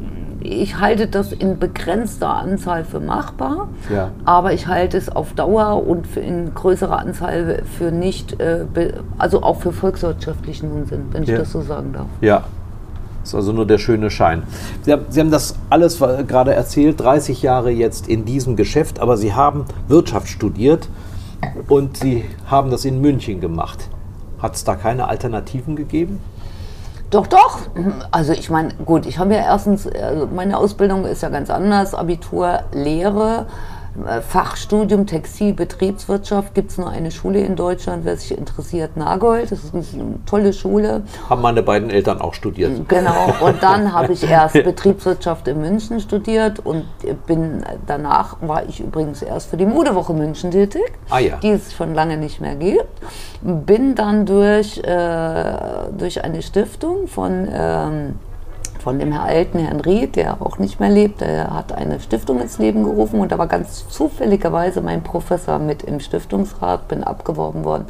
ich halte das in begrenzter Anzahl für machbar, Ja. aber ich halte es auf Dauer und für in größerer Anzahl für nicht, äh, also auch für volkswirtschaftlichen Unsinn, wenn ich Ja. das so sagen darf. Ja. Ist also nur der schöne Schein. Sie haben, das alles äh, gerade erzählt, 30 Jahre jetzt in diesem Geschäft, aber Sie haben Wirtschaft studiert und Sie haben das in München gemacht. Hat es da keine Alternativen gegeben? Doch, doch. Also ich meine, gut, ich habe ja erstens, also meine Ausbildung ist ja ganz anders. Abitur, Lehre, Fachstudium Textil, Betriebswirtschaft. Gibt es nur eine Schule in Deutschland, wer sich interessiert, Nagold. Das ist eine tolle Schule. Haben meine beiden Eltern auch studiert. Genau, und dann habe ich erst Betriebswirtschaft in München studiert und bin danach war ich übrigens erst für die Modewoche München tätig, Ah ja. die es schon lange nicht mehr gibt. Bin dann durch, äh, durch eine Stiftung von, ähm, von dem alten Herrn Ried, der auch nicht mehr lebt, der hat eine Stiftung ins Leben gerufen und da war ganz zufälligerweise mein Professor mit im Stiftungsrat, bin abgeworben worden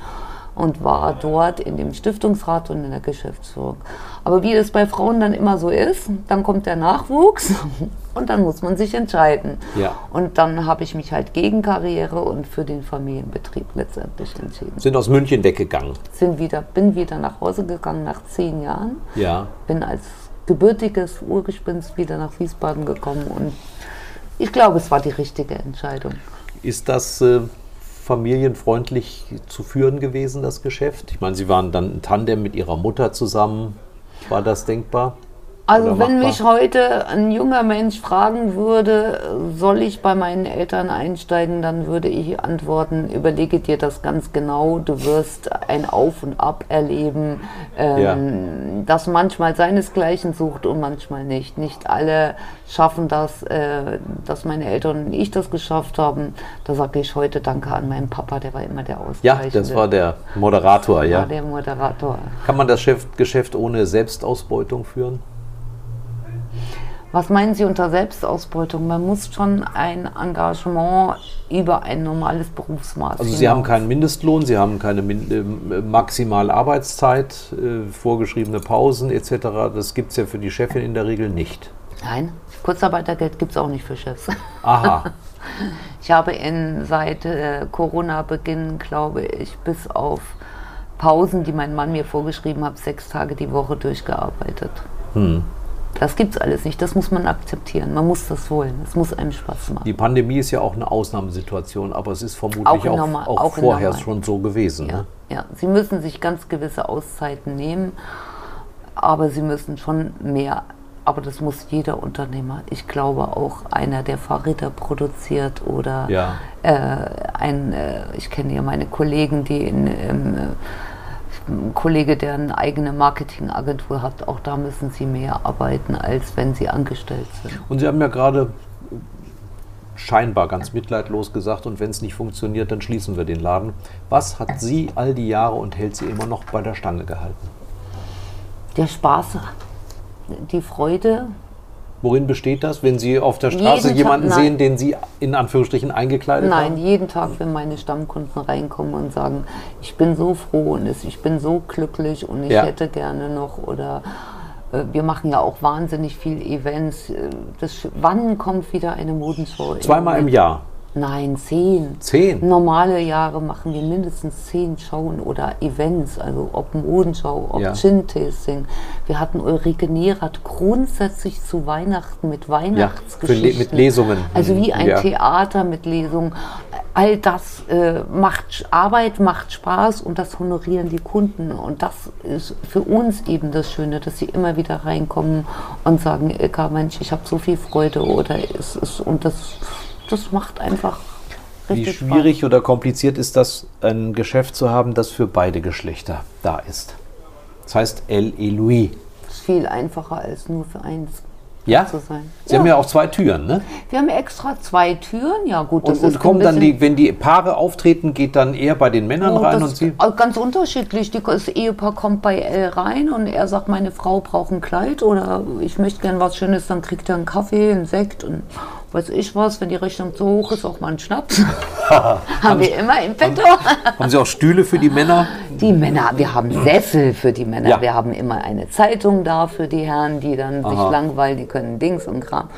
und war dort in dem Stiftungsrat und in der Geschäftsführung. Aber wie es bei Frauen dann immer so ist, dann kommt der Nachwuchs und dann muss man sich entscheiden. Ja. Und dann habe ich mich halt gegen Karriere und für den Familienbetrieb letztendlich entschieden. Sind aus München weggegangen. Sind wieder, bin wieder nach Hause gegangen nach zehn Jahren, Ja. bin als gebürtiges Urgespinst wieder nach Wiesbaden gekommen und ich glaube, es war die richtige Entscheidung. Ist das äh, familienfreundlich zu führen gewesen, das Geschäft? Ich meine, Sie waren dann ein Tandem mit Ihrer Mutter zusammen. War das denkbar? Also wenn machbar? mich heute ein junger Mensch fragen würde, soll ich bei meinen Eltern einsteigen, dann würde ich antworten, überlege dir das ganz genau, du wirst ein Auf und Ab erleben, ähm, das manchmal seinesgleichen sucht und manchmal nicht. Nicht alle schaffen das, äh, dass meine Eltern und ich das geschafft haben. Da sage ich heute Danke an meinen Papa, der war immer der Ja, Ausgleichende. das war der Moderator, war ja. der Moderator. Kann man das Geschäft ohne Selbstausbeutung führen? Was meinen Sie unter Selbstausbeutung? Man muss schon ein Engagement über ein normales Berufsmaß. Also Sie haben hinaus- keinen Mindestlohn, Sie haben keine Min äh, maximale Arbeitszeit, äh, vorgeschriebene Pausen etc. Das gibt es ja für die Chefin in der Regel nicht. Nein, Kurzarbeitergeld gibt es auch nicht für Chefs. Aha, Ich habe in, seit äh, Corona-Beginn, glaube ich, bis auf Pausen, die mein Mann mir vorgeschrieben hat, sechs Tage die Woche durchgearbeitet. Hm. Das gibt es alles nicht. Das muss man akzeptieren. Man muss das wollen. Es muss einem Spaß machen. die Pandemie ist ja auch eine Ausnahmesituation, aber es ist vermutlich Auch auch, auch, normal- auch in vorher schon so gewesen. Ja, Ne? ja, sie müssen sich ganz gewisse Auszeiten nehmen, aber sie müssen schon mehr. Aber das muss jeder Unternehmer. Ich glaube auch einer, der Fahrräder produziert oder Ja. äh, ein, äh, ich kenne ja meine Kollegen, die in, im, äh, ein Kollege, der eine eigene Marketingagentur hat, auch da müssen sie mehr arbeiten, als wenn sie angestellt sind. Und Sie haben ja gerade scheinbar ganz mitleidlos gesagt, und wenn es nicht funktioniert, dann schließen wir den Laden. Was hat Sie all die Jahre und hält Sie immer noch bei der Stange gehalten? Der Spaß, die Freude, Worin besteht das, wenn Sie auf der Straße Jeden Tag- jemanden nein. sehen, den Sie in Anführungsstrichen eingekleidet Nein, haben? jeden Tag, wenn meine Stammkunden reinkommen und sagen, ich bin so froh und ich bin so glücklich und ich Ja. hätte gerne noch oder äh, wir machen ja auch wahnsinnig viel Events. Äh, Das, wann kommt wieder eine Modenshow? Zweimal im Jahr. Nein, zehn. Zehn? Normale Jahre machen wir mindestens zehn Showen oder Events, also ob Modenschau, ob Ja. Gin-Tasting. Wir hatten Ulrike Nierath grundsätzlich zu Weihnachten mit Weihnachtsgeschichten. Le- mit Lesungen. Also wie ein Ja. Theater mit Lesungen. All das äh, macht Arbeit, macht Spaß und das honorieren die Kunden. Und das ist für uns eben das Schöne, dass sie immer wieder reinkommen und sagen, Ilka, Mensch, ich habe so viel Freude oder es ist und das, das macht einfach Wie richtig schwierig oder kompliziert ist das, ein Geschäft zu haben, das für beide Geschlechter da ist? Das heißt El et Louis. Spaß. Ist viel einfacher als nur für eins. Ja? zu sein. Sie haben ja auch zwei Türen, ne? Wir haben extra zwei Türen, ja gut. Und, und kommen dann die, wenn die Paare auftreten, geht dann er bei den Männern Oh, rein das und sie. ganz unterschiedlich. Die- Das Ehepaar kommt bei L rein und er sagt, meine Frau braucht ein Kleid oder ich möchte gern was Schönes, dann kriegt er einen Kaffee, einen Sekt und weiß ich was. Wenn die Rechnung zu hoch ist, auch mal einen Schnaps. haben wir immer im Petto. Haben Sie auch Stühle für die Männer? Die Männer, wir haben Sessel für die Männer. Ja. Wir haben immer eine Zeitung da für die Herren, die dann sich Aha. langweilen, die können Dings und Kram.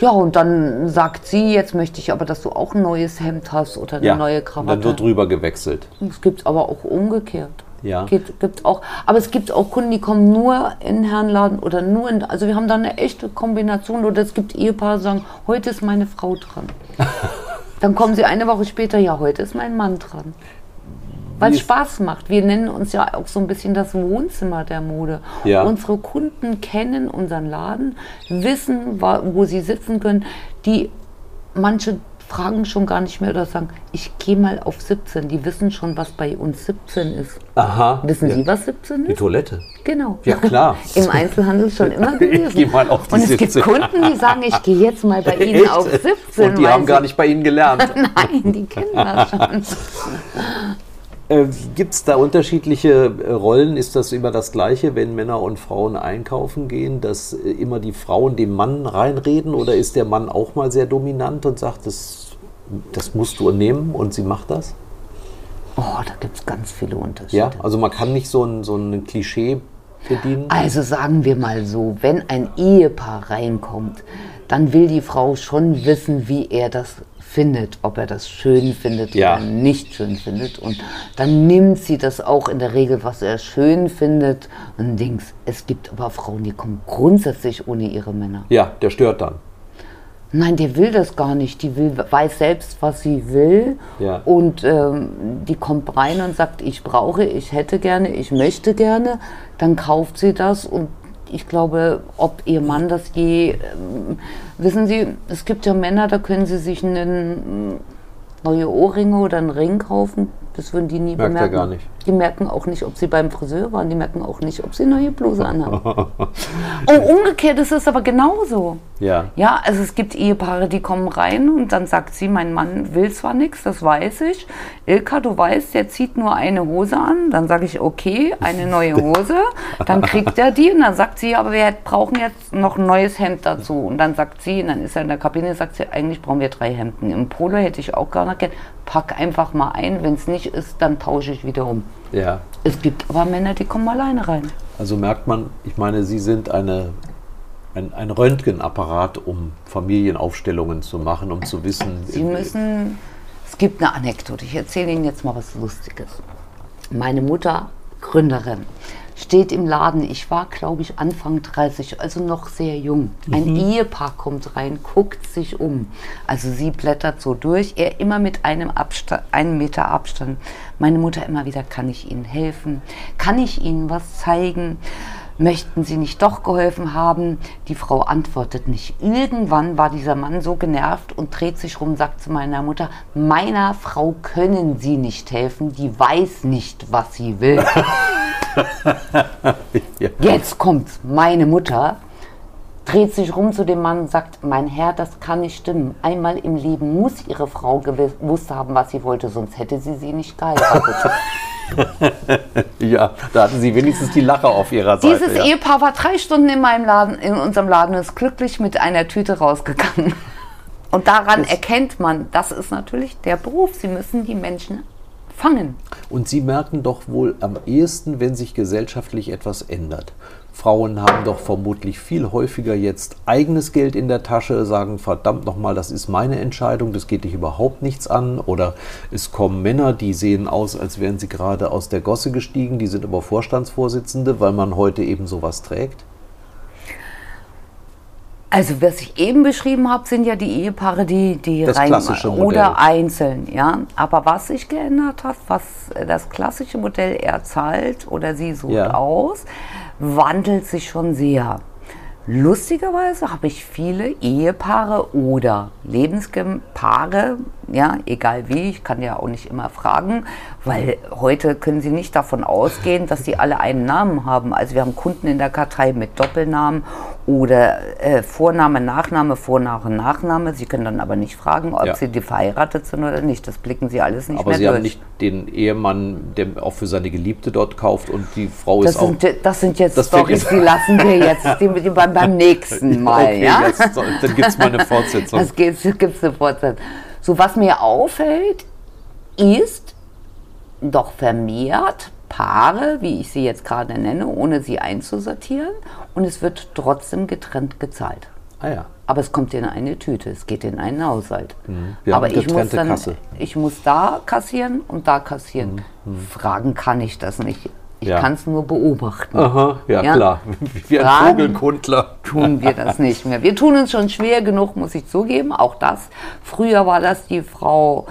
Ja, und dann sagt sie, jetzt möchte ich aber, dass du auch ein neues Hemd hast oder eine neue und Krawatte. dann wird drüber gewechselt. Es gibt aber auch umgekehrt. Ja. Gibt, gibt auch, aber es gibt auch Kunden, die kommen nur in den Herrenladen oder nur in, also wir haben da eine echte Kombination oder es gibt Ehepaare, die sagen, heute ist meine Frau dran. Dann kommen sie eine Woche später, ja, heute ist mein Mann dran. Weil es Spaß macht. Wir nennen uns ja auch so ein bisschen das Wohnzimmer der Mode. Ja. Unsere Kunden kennen unseren Laden, wissen, wo sie sitzen können. Die manche fragen schon gar nicht mehr oder sagen, ich gehe mal auf 17. Die wissen schon, was bei uns 17 ist. Aha. Wissen ja. Sie, was 17 Die ist? Toilette. Genau. Ja, klar. Im Einzelhandel schon immer Ich gewesen. geh mal auf die Und es gibt 17. Kunden, die sagen, ich gehe jetzt mal bei Ihnen Echt? auf 17. Und die haben gar nicht bei Ihnen gelernt. Nein, die kennen das schon. Äh, Gibt es da unterschiedliche äh, Rollen? Ist das immer das Gleiche, wenn Männer und Frauen einkaufen gehen, dass äh, immer die Frauen dem Mann reinreden? Oder ist der Mann auch mal sehr dominant und sagt, das, das musst du nehmen und sie macht das? Oh, da gibt es ganz viele Unterschiede. Ja, also man kann nicht so ein, so ein Klischee bedienen. Also sagen wir mal so, wenn ein Ehepaar reinkommt, dann will die Frau schon wissen, wie er das findet, ob er das schön findet Ja. oder nicht schön findet. Und dann nimmt sie das auch in der Regel, was er schön findet. Und Dings, es gibt aber Frauen, die kommen grundsätzlich ohne ihre Männer. Ja, der stört dann. Nein, der will das gar nicht. Die will, weiß selbst, was sie will. Ja. Und ähm, die kommt rein und sagt, ich brauche, ich hätte gerne, ich möchte gerne. Dann kauft sie das und ich glaube, ob ihr Mann das je. Ähm, wissen Sie, es gibt ja Männer, da können sie sich einen, neue Ohrringe oder einen Ring kaufen. Das würden die nie Merkt er bemerken. gar nicht. Die merken auch nicht, ob sie beim Friseur waren. Die merken auch nicht, ob sie eine neue Bluse anhaben. und umgekehrt ist es aber genauso. Ja. Ja, also es gibt Ehepaare, die kommen rein und dann sagt sie, mein Mann will zwar nichts, das weiß ich. Ilka, du weißt, der zieht nur eine Hose an. Dann sage ich, okay, eine neue Hose. Dann kriegt er die und dann sagt sie, aber wir brauchen jetzt noch ein neues Hemd dazu. Und dann sagt sie, und dann ist er in der Kabine, sagt sie, eigentlich brauchen wir drei Hemden. Im Polo hätte ich auch gar nicht gern. Pack einfach mal ein, wenn es nicht ist, dann tausche ich wieder um. Ja. Es gibt aber Männer, die kommen alleine rein. Also merkt man, ich meine, Sie sind eine, ein, ein Röntgenapparat, um Familienaufstellungen zu machen, um zu wissen. Sie müssen. Es gibt eine Anekdote. Ich erzähle Ihnen jetzt mal was Lustiges. Meine Mutter, Gründerin, steht im Laden. Ich war, glaube ich, Anfang 30, also noch sehr jung. Ein Ehepaar kommt rein, guckt sich um. Also sie blättert so durch, er immer mit einem, Abstand, einem Meter Abstand. Meine Mutter immer wieder, kann ich Ihnen helfen? Kann ich Ihnen was zeigen? Möchten Sie nicht doch geholfen haben? Die Frau antwortet nicht. Irgendwann war dieser Mann so genervt und dreht sich rum, sagt zu meiner Mutter, meiner Frau können Sie nicht helfen, die weiß nicht, was sie will. Ja. Jetzt kommt's. Meine Mutter dreht sich rum zu dem Mann und sagt, mein Herr, das kann nicht stimmen. Einmal im Leben muss Ihre Frau gewusst haben, was sie wollte, sonst hätte sie sie nicht geheiratet. Ja, da hatten Sie wenigstens die Lache auf Ihrer Seite. Dieses ja. Ehepaar war drei Stunden in meinem Laden, in unserem Laden und ist glücklich mit einer Tüte rausgegangen. Und daran erkennt man, das ist natürlich der Beruf. Sie müssen die Menschen fangen. Und Sie merken doch wohl am ehesten, wenn sich gesellschaftlich etwas ändert. Frauen haben doch vermutlich viel häufiger jetzt eigenes Geld in der Tasche, sagen verdammt nochmal, das ist meine Entscheidung, das geht dich überhaupt nichts an. Oder es kommen Männer, die sehen aus, als wären sie gerade aus der Gosse gestiegen, die sind aber Vorstandsvorsitzende, weil man heute eben sowas trägt. Also, was ich eben beschrieben habe, sind ja die Ehepaare, die, die Das rein klassische Modell. oder einzeln, ja. Aber was sich geändert hat, was äh, das klassische Modell er zahlt oder sie sucht Ja. aus, wandelt sich schon sehr. Lustigerweise habe ich viele Ehepaare oder Lebenspaare, ja, egal wie, ich kann ja auch nicht immer fragen, weil heute können Sie nicht davon ausgehen, dass Sie alle einen Namen haben. Also wir haben Kunden in der Kartei mit Doppelnamen oder äh, Vorname, Nachname, Vorname, Nachname. Sie können dann aber nicht fragen, ob Ja. Sie die verheiratet sind oder nicht. Das blicken Sie alles nicht Aber mehr Sie durch. haben nicht den Ehemann, der auch für seine Geliebte dort kauft und die Frau das ist auch. sind, das sind jetzt Das Storys, die lassen wir jetzt die, die beim, beim nächsten Mal. okay, ja? jetzt, dann gibt es mal eine Fortsetzung. Das gibt es sofort. So, was mir auffällt, ist doch vermehrt Paare, wie ich sie jetzt gerade nenne, ohne sie einzusortieren. Und es wird trotzdem getrennt gezahlt. ah ja. Aber es kommt in eine Tüte, es geht in einen Haushalt. Mhm. Wir Aber haben ich muss, dann, Kasse. ich muss da kassieren und da kassieren. Fragen kann ich das nicht. Ich. Ja. kann es nur beobachten. Aha, ja, Ja. klar. Wie ein Fragen. Vogelkundler. tun wir das nicht mehr. Wir tun uns schon schwer genug, muss ich zugeben. Auch das. Früher war das die Frau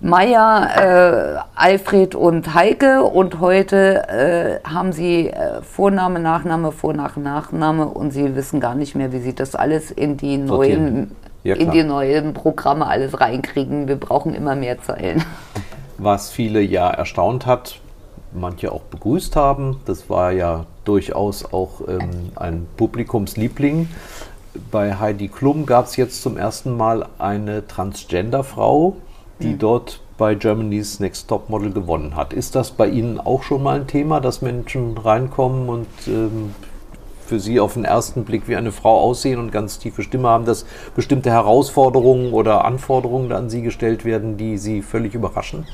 Meier, äh, Alfred und Heike und heute äh, haben sie äh, Vorname, Nachname, Vorname, Nachname und sie wissen gar nicht mehr, wie sie das alles in die neuen, Ja, in die neuen Programme alles reinkriegen. Wir brauchen immer mehr Zeilen. Was viele ja erstaunt hat, manche auch begrüßt haben. Das war ja durchaus auch ähm, ein Publikumsliebling. Bei Heidi Klum gab es jetzt zum ersten Mal eine Transgender-Frau, die dort bei Germany's Next Top Model gewonnen hat. Ist das bei Ihnen auch schon mal ein Thema, dass Menschen reinkommen und ähm, für Sie auf den ersten Blick wie eine Frau aussehen und ganz tiefe Stimme haben, dass bestimmte Herausforderungen oder Anforderungen an Sie gestellt werden, die Sie völlig überraschen?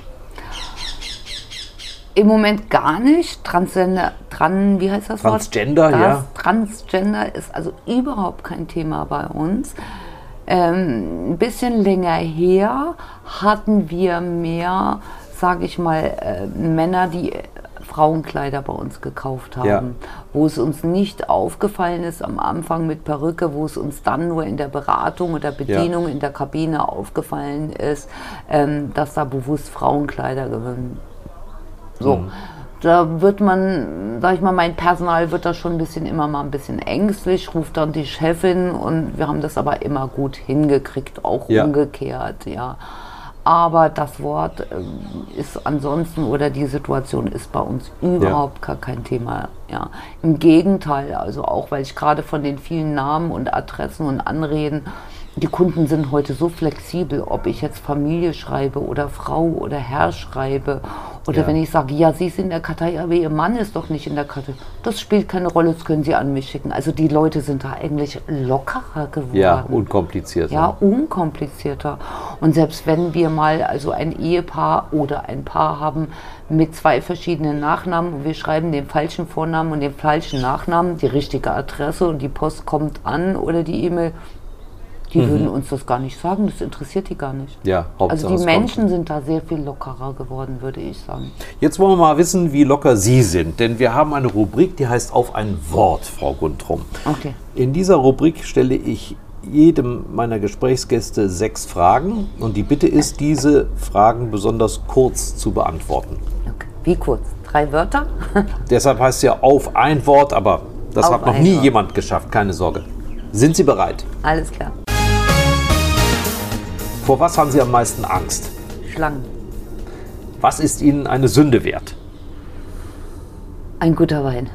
Im Moment gar nicht. Transgender, tran, wie heißt das Wort? Transgender, ja. Transgender ist also überhaupt kein Thema bei uns. Ähm, ein bisschen länger her hatten wir mehr, sage ich mal, äh, Männer, die äh, Frauenkleider bei uns gekauft haben. Ja. Wo es uns nicht aufgefallen ist am Anfang mit Perücke, wo es uns dann nur in der Beratung oder Bedienung in der Kabine aufgefallen ist, ähm, dass da bewusst Frauenkleider gewöhnt so. Da wird man, sag ich mal, mein Personal wird da schon ein bisschen immer mal ein bisschen ängstlich, ruft dann die Chefin und wir haben das aber immer gut hingekriegt, auch Ja. umgekehrt, ja. Aber das Wort ähm, ist ansonsten oder die Situation ist bei uns überhaupt gar kein Thema. Ja. Im Gegenteil, also auch weil ich gerade von den vielen Namen und Adressen und Anreden, die Kunden sind heute so flexibel, ob ich jetzt Familie schreibe oder Frau oder Herr schreibe. Oder Ja. wenn ich sage, ja, Sie sind in der Kartei, aber Ihr Mann ist doch nicht in der Kartei. Das spielt keine Rolle, das können Sie an mich schicken. Also die Leute sind da eigentlich lockerer geworden. Ja, unkompliziert. Ja, unkomplizierter. Und selbst wenn wir mal also ein Ehepaar oder ein Paar haben mit zwei verschiedenen Nachnamen und wir schreiben den falschen Vornamen und den falschen Nachnamen, die richtige Adresse und die Post kommt an oder die E-Mail, die Mhm. würden uns das gar nicht sagen, das interessiert die gar nicht. Ja, Also Hauptsache die es Menschen kommt. sind da sehr viel lockerer geworden, würde ich sagen. Jetzt wollen wir mal wissen, wie locker Sie sind. Denn wir haben eine Rubrik, die heißt Auf ein Wort, Frau Guntrum. Okay. In dieser Rubrik stelle ich jedem meiner Gesprächsgäste sechs Fragen. Und die Bitte ist, diese Fragen besonders kurz zu beantworten. okay. Wie kurz? Drei Wörter? Deshalb heißt es ja auf ein Wort, aber das Auf hat noch nie Wort. jemand geschafft, keine Sorge. Sind Sie bereit? Alles klar. Vor was haben Sie am meisten Angst? Schlangen. Was ist Ihnen eine Sünde wert? Ein guter Wein.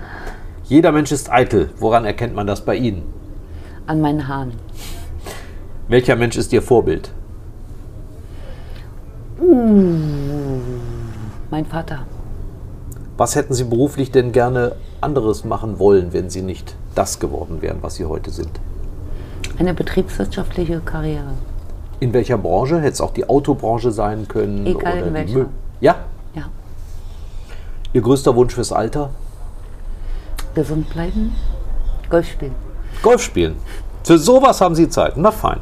Jeder Mensch ist eitel. Woran erkennt man das bei Ihnen? An meinen Haaren. Welcher Mensch ist Ihr Vorbild? Mein Vater. Was hätten Sie beruflich denn gerne anderes machen wollen, wenn Sie nicht das geworden wären, was Sie heute sind? Eine betriebswirtschaftliche Karriere. In welcher Branche? Hätte es auch die Autobranche sein können? Egal in die welcher. Ja? Ja. Ihr größter Wunsch fürs Alter? Gesund bleiben. Golf spielen. Golf spielen. Für sowas haben Sie Zeit. Na fein.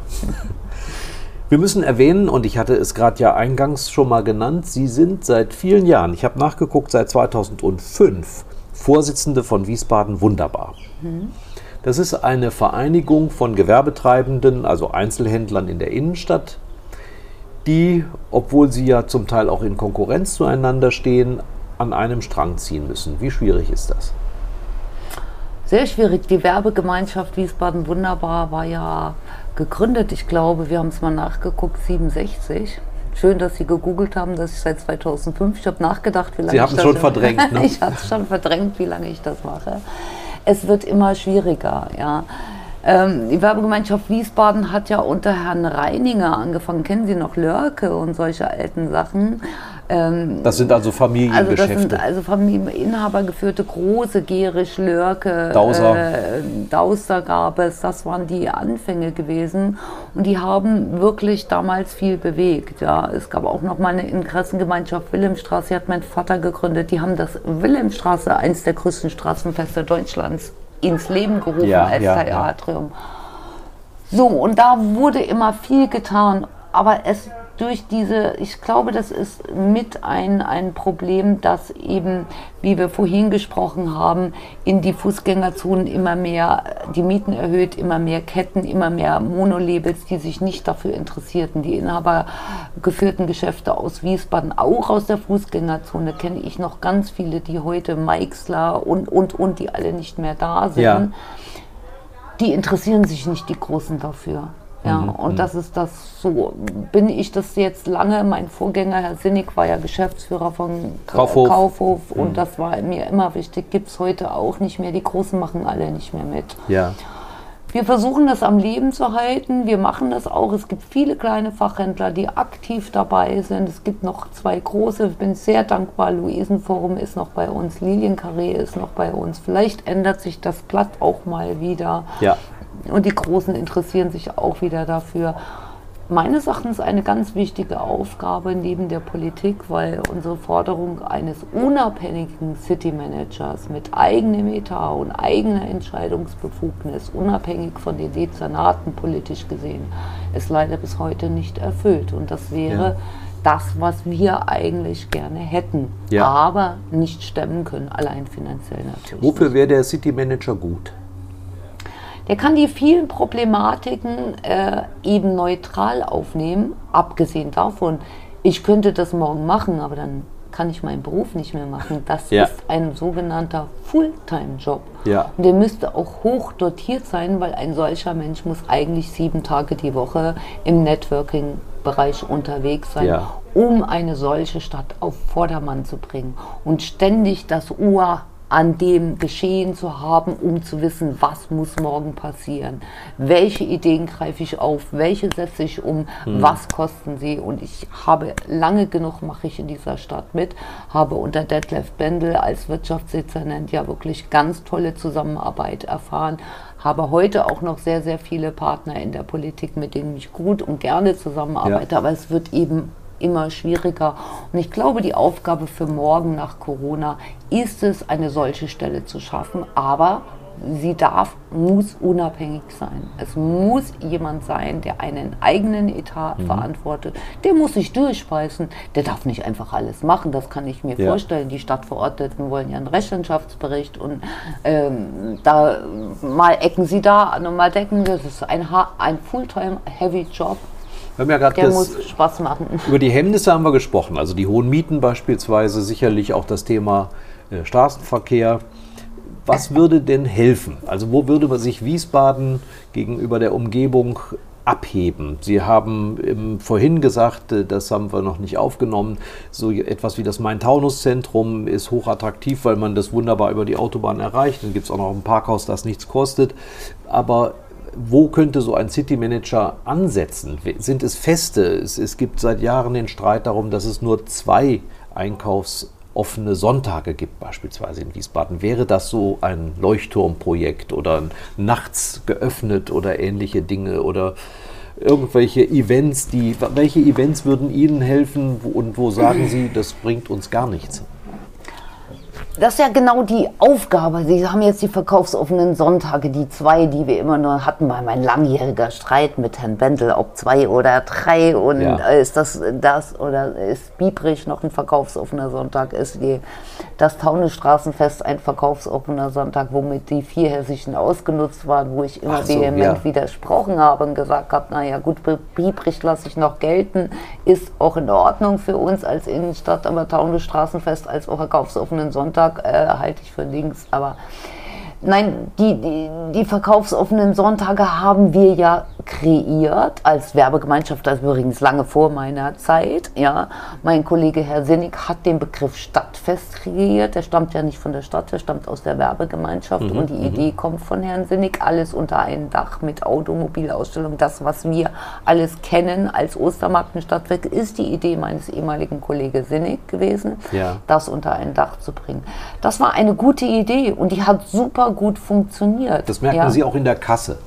Wir müssen erwähnen, und ich hatte es gerade ja eingangs schon mal genannt, Sie sind seit vielen Jahren, ich habe nachgeguckt, seit 2005 Vorsitzende von Wiesbaden Wunderbar. Das ist eine Vereinigung von Gewerbetreibenden, also Einzelhändlern in der Innenstadt, die, obwohl sie ja zum Teil auch in Konkurrenz zueinander stehen, an einem Strang ziehen müssen. Wie schwierig ist das? Sehr schwierig. Die Werbegemeinschaft Wiesbaden Wunderbar war ja gegründet, ich glaube, wir haben es mal nachgeguckt, 67. Schön, dass Sie gegoogelt haben, dass ich seit 2005, ich habe nachgedacht, wie lange Sie ich haben das schon verdrängt, ne? ich habe es schon verdrängt, wie lange ich das mache. Es wird immer schwieriger, ja. Ähm, die Werbegemeinschaft Wiesbaden hat ja unter Herrn Reininger angefangen. Kennen Sie noch Lörke und solche alten Sachen? Ähm, Das sind also also das Familiengeschäfte. sind also Familieninhabergeführte große Gerisch, Lörke, Dauser. Äh, Dauster gab es, das waren die Anfänge gewesen und die haben wirklich damals viel bewegt. Ja. Es gab auch noch mal eine Interessengemeinschaft Wilhelmstraße, die hat mein Vater gegründet, die haben das Wilhelmstraße, eins der größten Straßenfeste Deutschlands, ins Leben gerufen Ja, als ja, ja. Theatrium. So, und da wurde immer viel getan, aber es durch diese, ich glaube, das ist mit ein, ein Problem, dass eben, wie wir vorhin gesprochen haben, in die Fußgängerzonen immer mehr die Mieten erhöht, immer mehr Ketten, immer mehr Monolabels, die sich nicht dafür interessierten. Die inhabergeführten Geschäfte aus Wiesbaden, auch aus der Fußgängerzone, kenne ich noch ganz viele, die heute Meixler und, und, und, die alle nicht mehr da sind Ja. die interessieren sich nicht die Großen dafür. Ja, und das ist das so. Bin ich das jetzt lange? Mein Vorgänger, Herr Sinnig, war ja Geschäftsführer von Kaufhof. Kaufhof und das war mir immer wichtig. Gibt es heute auch nicht mehr. Die Großen machen alle nicht mehr mit. ja. Wir versuchen das am Leben zu halten. Wir machen das auch. Es gibt viele kleine Fachhändler, die aktiv dabei sind. Es gibt noch zwei große. Ich bin sehr dankbar. Luisenforum ist noch bei uns. Lilienkarree ist noch bei uns. Vielleicht ändert sich das Blatt auch mal wieder. Ja. Und die Großen interessieren sich auch wieder dafür. Meines Erachtens eine ganz wichtige Aufgabe neben der Politik, weil unsere Forderung eines unabhängigen City Managers mit eigenem Etat und eigener Entscheidungsbefugnis, unabhängig von den Dezernaten politisch gesehen, ist leider bis heute nicht erfüllt. Und das wäre Ja. das, was wir eigentlich gerne hätten, Ja. aber nicht stemmen können, allein finanziell natürlich. Wofür wäre der City Manager gut? Der kann die vielen Problematiken äh, eben neutral aufnehmen, abgesehen davon, ich könnte das morgen machen, aber dann kann ich meinen Beruf nicht mehr machen. Das Ja. ist ein sogenannter Fulltime-Job. Ja. Und der müsste auch hoch dotiert sein, weil ein solcher Mensch muss eigentlich sieben Tage die Woche im Networking-Bereich unterwegs sein, Ja. um eine solche Stadt auf Vordermann zu bringen und ständig das Ohr an dem Geschehen zu haben, um zu wissen, was muss morgen passieren, welche Ideen greife ich auf, welche setze ich um, was kosten sie? Und ich habe lange genug, mache ich in dieser Stadt mit, habe unter Detlef Bendel als Wirtschaftsdezernent ja wirklich ganz tolle Zusammenarbeit erfahren, habe heute auch noch sehr, sehr viele Partner in der Politik, mit denen ich gut und gerne zusammenarbeite, aber es wird eben immer schwieriger. Und ich glaube, die Aufgabe für morgen nach Corona ist es, eine solche Stelle zu schaffen, aber sie darf, muss unabhängig sein. Es muss jemand sein, der einen eigenen Etat verantwortet. Der muss sich durchspeisen. Der darf nicht einfach alles machen. Das kann ich mir Ja. vorstellen. Die Stadtverordneten wollen ja einen Rechenschaftsbericht und ähm, da mal ecken sie da an und mal decken. Das ist ein, ein Fulltime-Heavy-Job. Wir haben ja gerade Der muss Spaß machen. Über die Hemmnisse haben wir gesprochen, also die hohen Mieten beispielsweise, sicherlich auch das Thema äh, Straßenverkehr. Was würde denn helfen? Also wo würde man sich Wiesbaden gegenüber der Umgebung abheben? Sie haben vorhin gesagt, äh, das haben wir noch nicht aufgenommen, so etwas wie das Main-Taunus-Zentrum ist hochattraktiv, weil man das wunderbar über die Autobahn erreicht. Dann gibt es auch noch ein Parkhaus, das nichts kostet. Aber wo könnte so ein City Manager ansetzen? Sind es Feste? Es, es gibt seit Jahren den Streit darum, dass es nur zwei einkaufsoffene Sonntage gibt, beispielsweise in Wiesbaden. Wäre das so ein Leuchtturmprojekt oder nachts geöffnet oder ähnliche Dinge oder irgendwelche Events, die welche Events würden Ihnen helfen und wo sagen Sie, das bringt uns gar nichts? Das ist ja genau die Aufgabe. Sie haben jetzt die verkaufsoffenen Sonntage, die zwei, die wir immer nur hatten, weil mein langjähriger Streit mit Herrn Bendel, ob zwei oder drei und Ja. äh, ist das das oder ist Biebrich noch ein verkaufsoffener Sonntag, ist die, das Taunusstraßenfest ein verkaufsoffener Sonntag, womit die vier Hessischen ausgenutzt waren, wo ich immer so, vehement ja. widersprochen habe und gesagt habe, naja gut, Biebrich lasse ich noch gelten, ist auch in Ordnung für uns als Innenstadt, aber Taunus Straßenfest als auch verkaufsoffenen Sonntag äh, halte ich für links. Aber Nein, die, die, die verkaufsoffenen Sonntage haben wir ja kreiert als Werbegemeinschaft, das übrigens lange vor meiner Zeit. Ja, mein Kollege Herr Sinnig hat den Begriff Stadtfest kreiert. Der stammt ja nicht von der Stadt, der stammt aus der Werbegemeinschaft Mhm, und die Idee kommt von Herrn Sinnig. Alles unter einem Dach mit Automobilausstellung, das was wir alles kennen als Ostermarkt und Stadtwerk, ist die Idee meines ehemaligen Kollegen Sinnig gewesen, Ja. das unter ein Dach zu bringen. Das war eine gute Idee und die hat super gut funktioniert. Das merken ja. Sie auch in der Kasse.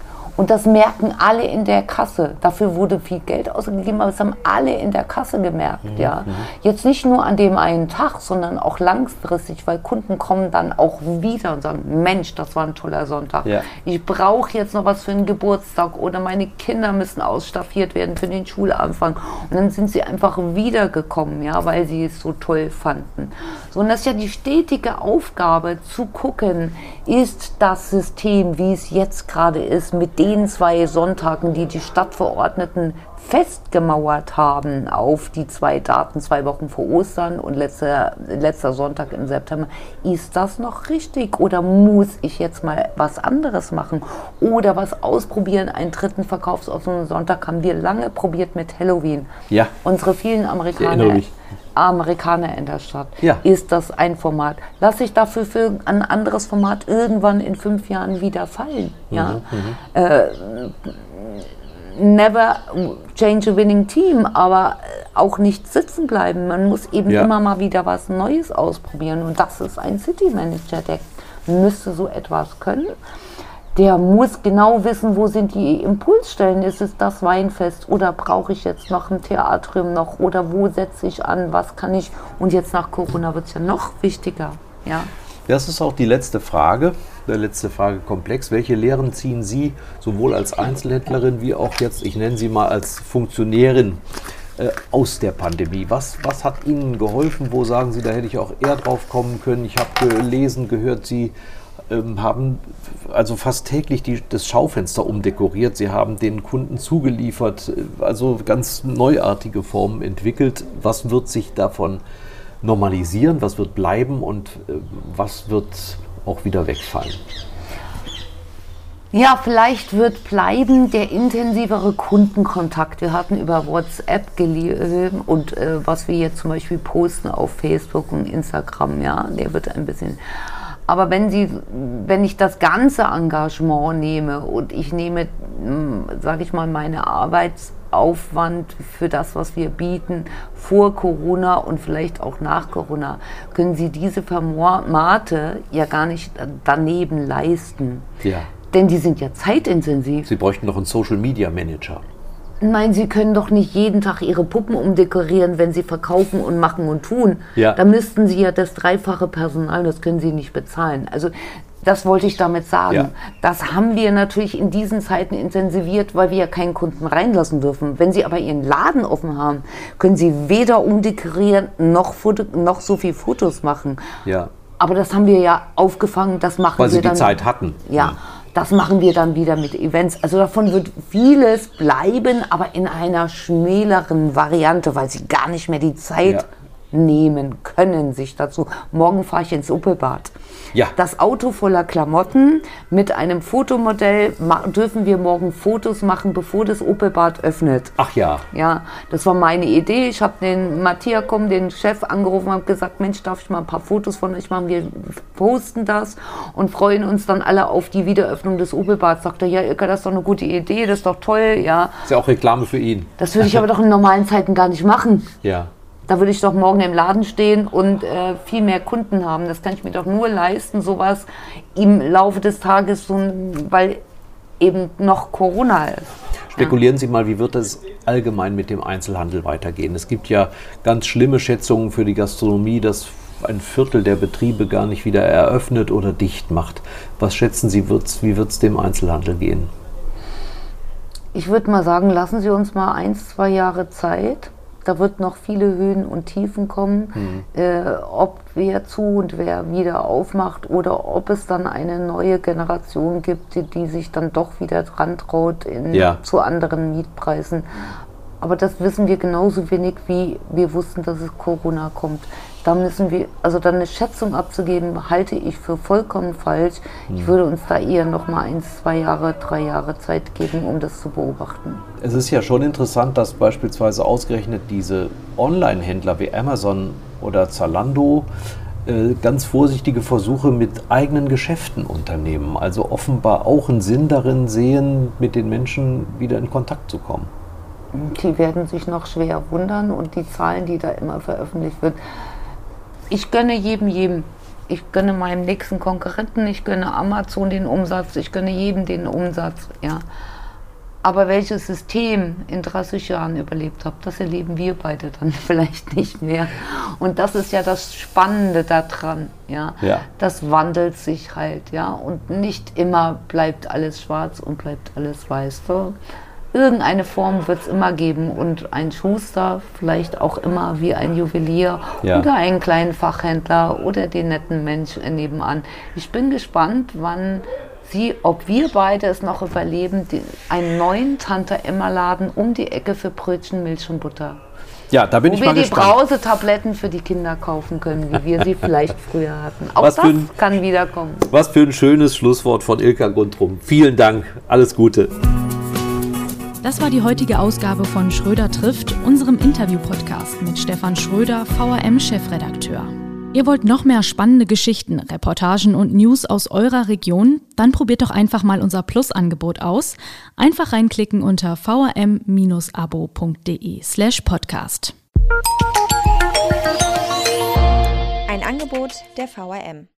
Und das merken alle in der Kasse. Dafür wurde viel Geld ausgegeben, aber das haben alle in der Kasse gemerkt. Mhm, Ja. Jetzt nicht nur an dem einen Tag, sondern auch langfristig, weil Kunden kommen dann auch wieder und sagen, Mensch, das war ein toller Sonntag. Ja. Ich brauche jetzt noch was für einen Geburtstag oder meine Kinder müssen ausstaffiert werden für den Schulanfang. Und dann sind sie einfach wiedergekommen, ja, weil sie es so toll fanden. So, und das ist ja die stetige Aufgabe zu gucken, ist das System, wie es jetzt gerade ist, mit den zwei Sonntagen, die die Stadtverordneten festgemauert haben auf die zwei Daten, zwei Wochen vor Ostern und letzter, letzter Sonntag im September. Ist das noch richtig oder muss ich jetzt mal was anderes machen oder was ausprobieren? Einen dritten verkaufsoffenen Sonntag haben wir lange probiert mit Halloween. Ja. Unsere vielen Amerikaner. mich. Amerikaner in der Stadt. Ja. Ist das ein Format? Lass ich dafür für ein anderes Format irgendwann in fünf Jahren wieder fallen? Ja? Äh, never change a winning team, aber äh, auch nicht sitzen bleiben. Man muss eben Ja. immer mal wieder was Neues ausprobieren. Und das ist ein City Manager, der müsste so etwas können. Der muss genau wissen, wo sind die Impulsstellen. Ist es das Weinfest oder brauche ich jetzt noch ein Theatrium noch oder wo setze ich an, was kann ich? Und jetzt nach Corona wird es ja noch wichtiger. Ja. Das ist auch die letzte Frage, der letzte Fragekomplex. Welche Lehren ziehen Sie sowohl als Einzelhändlerin wie auch jetzt, ich nenne Sie mal als Funktionärin, äh, aus der Pandemie? Was, was hat Ihnen geholfen? Wo sagen Sie, da hätte ich auch eher drauf kommen können? Ich habe gelesen, gehört, Sie ähm, haben also fast täglich die, das Schaufenster umdekoriert. Sie haben den Kunden zugeliefert, äh, also ganz neuartige Formen entwickelt. Was wird sich davon normalisieren? Was wird bleiben und äh, was wird auch wieder wegfallen? Ja, vielleicht wird bleiben der intensivere Kundenkontakt. Wir hatten über WhatsApp geliehen und äh, was wir jetzt zum Beispiel posten auf Facebook und Instagram, ja, der wird ein bisschen. Aber wenn Sie, wenn ich das ganze Engagement nehme und ich nehme, sage ich mal, meine Arbeitsaufwand für das, was wir bieten, vor Corona und vielleicht auch nach Corona, können Sie diese Formate ja gar nicht daneben leisten. Ja. Denn die sind ja zeitintensiv. Sie bräuchten noch einen Social Media Manager. Nein, Sie können doch nicht jeden Tag Ihre Puppen umdekorieren, wenn Sie verkaufen und machen und tun. Ja. Da müssten Sie ja das dreifache Personal, das können Sie nicht bezahlen. Also das wollte ich damit sagen. Ja. Das haben wir natürlich in diesen Zeiten intensiviert, weil wir ja keinen Kunden reinlassen dürfen. Wenn Sie aber Ihren Laden offen haben, können Sie weder umdekorieren noch, Foto, noch so viel Fotos machen. Ja. Aber das haben wir ja aufgefangen, das machen Weil wir Sie die. Zeit hatten. Ja, das machen wir dann wieder mit Events. Also davon wird vieles bleiben, aber in einer schmäleren Variante, weil sie gar nicht mehr die Zeit Ja. Nehmen können sich dazu. Morgen fahre ich ins Uppelbad. Ja. Das Auto voller Klamotten mit einem Fotomodell dürfen wir morgen Fotos machen, bevor das Uppelbad öffnet. Ach ja. Ja, das war meine Idee. Ich habe den Matthiakum, den Chef, angerufen und habe gesagt, Mensch, darf ich mal ein paar Fotos von euch machen? Wir posten das und freuen uns dann alle auf die Wiederöffnung des Opelbads. Sagt er, ja, Ilka, das ist doch eine gute Idee, das ist doch toll, ja. Ist ja auch Reklame für ihn. Das würde ich aber doch in normalen Zeiten gar nicht machen. Ja. Da würde ich doch morgen im Laden stehen und äh, viel mehr Kunden haben. Das kann ich mir doch nur leisten, sowas im Laufe des Tages, so, weil eben noch Corona ist. Spekulieren Sie mal, wie wird es allgemein mit dem Einzelhandel weitergehen? Es gibt ja ganz schlimme Schätzungen für die Gastronomie, dass ein Viertel der Betriebe gar nicht wieder eröffnet oder dicht macht. Was schätzen Sie, wird's, wie wird es dem Einzelhandel gehen? Ich würde mal sagen, lassen Sie uns mal ein, zwei Jahre Zeit. Da wird noch viele Höhen und Tiefen kommen. Äh, ob wer zu und wer wieder aufmacht oder ob es dann eine neue Generation gibt, die, die sich dann doch wieder dran traut in, Ja. zu anderen Mietpreisen. Aber das wissen wir genauso wenig, wie wir wussten, dass es Corona kommt. Da müssen wir, also dann eine Schätzung abzugeben, halte ich für vollkommen falsch. Ich würde uns da eher noch mal ein, zwei Jahre, drei Jahre Zeit geben, um das zu beobachten. Es ist ja schon interessant, dass beispielsweise ausgerechnet diese Online-Händler wie Amazon oder Zalando äh, ganz vorsichtige Versuche mit eigenen Geschäften unternehmen. Also offenbar auch einen Sinn darin sehen, mit den Menschen wieder in Kontakt zu kommen. Die werden sich noch schwer wundern und die Zahlen, die da immer veröffentlicht wird, ich gönne jedem, jedem. Ich gönne meinem nächsten Konkurrenten, ich gönne Amazon den Umsatz, ich gönne jedem den Umsatz, ja. Aber welches System in 30 Jahren überlebt hat, das erleben wir beide dann vielleicht nicht mehr. Und das ist ja das Spannende daran, ja. Ja. Das wandelt sich halt, ja. Und nicht immer bleibt alles schwarz und bleibt alles weiß. So irgendeine Form wird es immer geben und ein Schuster vielleicht auch immer wie ein Juwelier Ja. oder einen kleinen Fachhändler oder den netten Mensch nebenan. Ich bin gespannt, wann Sie, ob wir beide es noch überleben, die, einen neuen Tante-Emma-Laden um die Ecke für Brötchen, Milch und Butter. Ja, da bin Wo ich wir mal die gespannt. Brausetabletten für die Kinder kaufen können, wie wir sie vielleicht früher hatten. Auch Was das ein- kann wiederkommen. Was für ein schönes Schlusswort von Ilka Guntrum. Vielen Dank. Alles Gute. Das war die heutige Ausgabe von Schröder trifft, unserem Interview-Podcast mit Stefan Schröder, VRM-Chefredakteur. Ihr wollt noch mehr spannende Geschichten, Reportagen und News aus eurer Region? Dann probiert doch einfach mal unser Plus-Angebot aus. Einfach reinklicken unter vrm-abo.de slash podcast. Ein Angebot der VRM.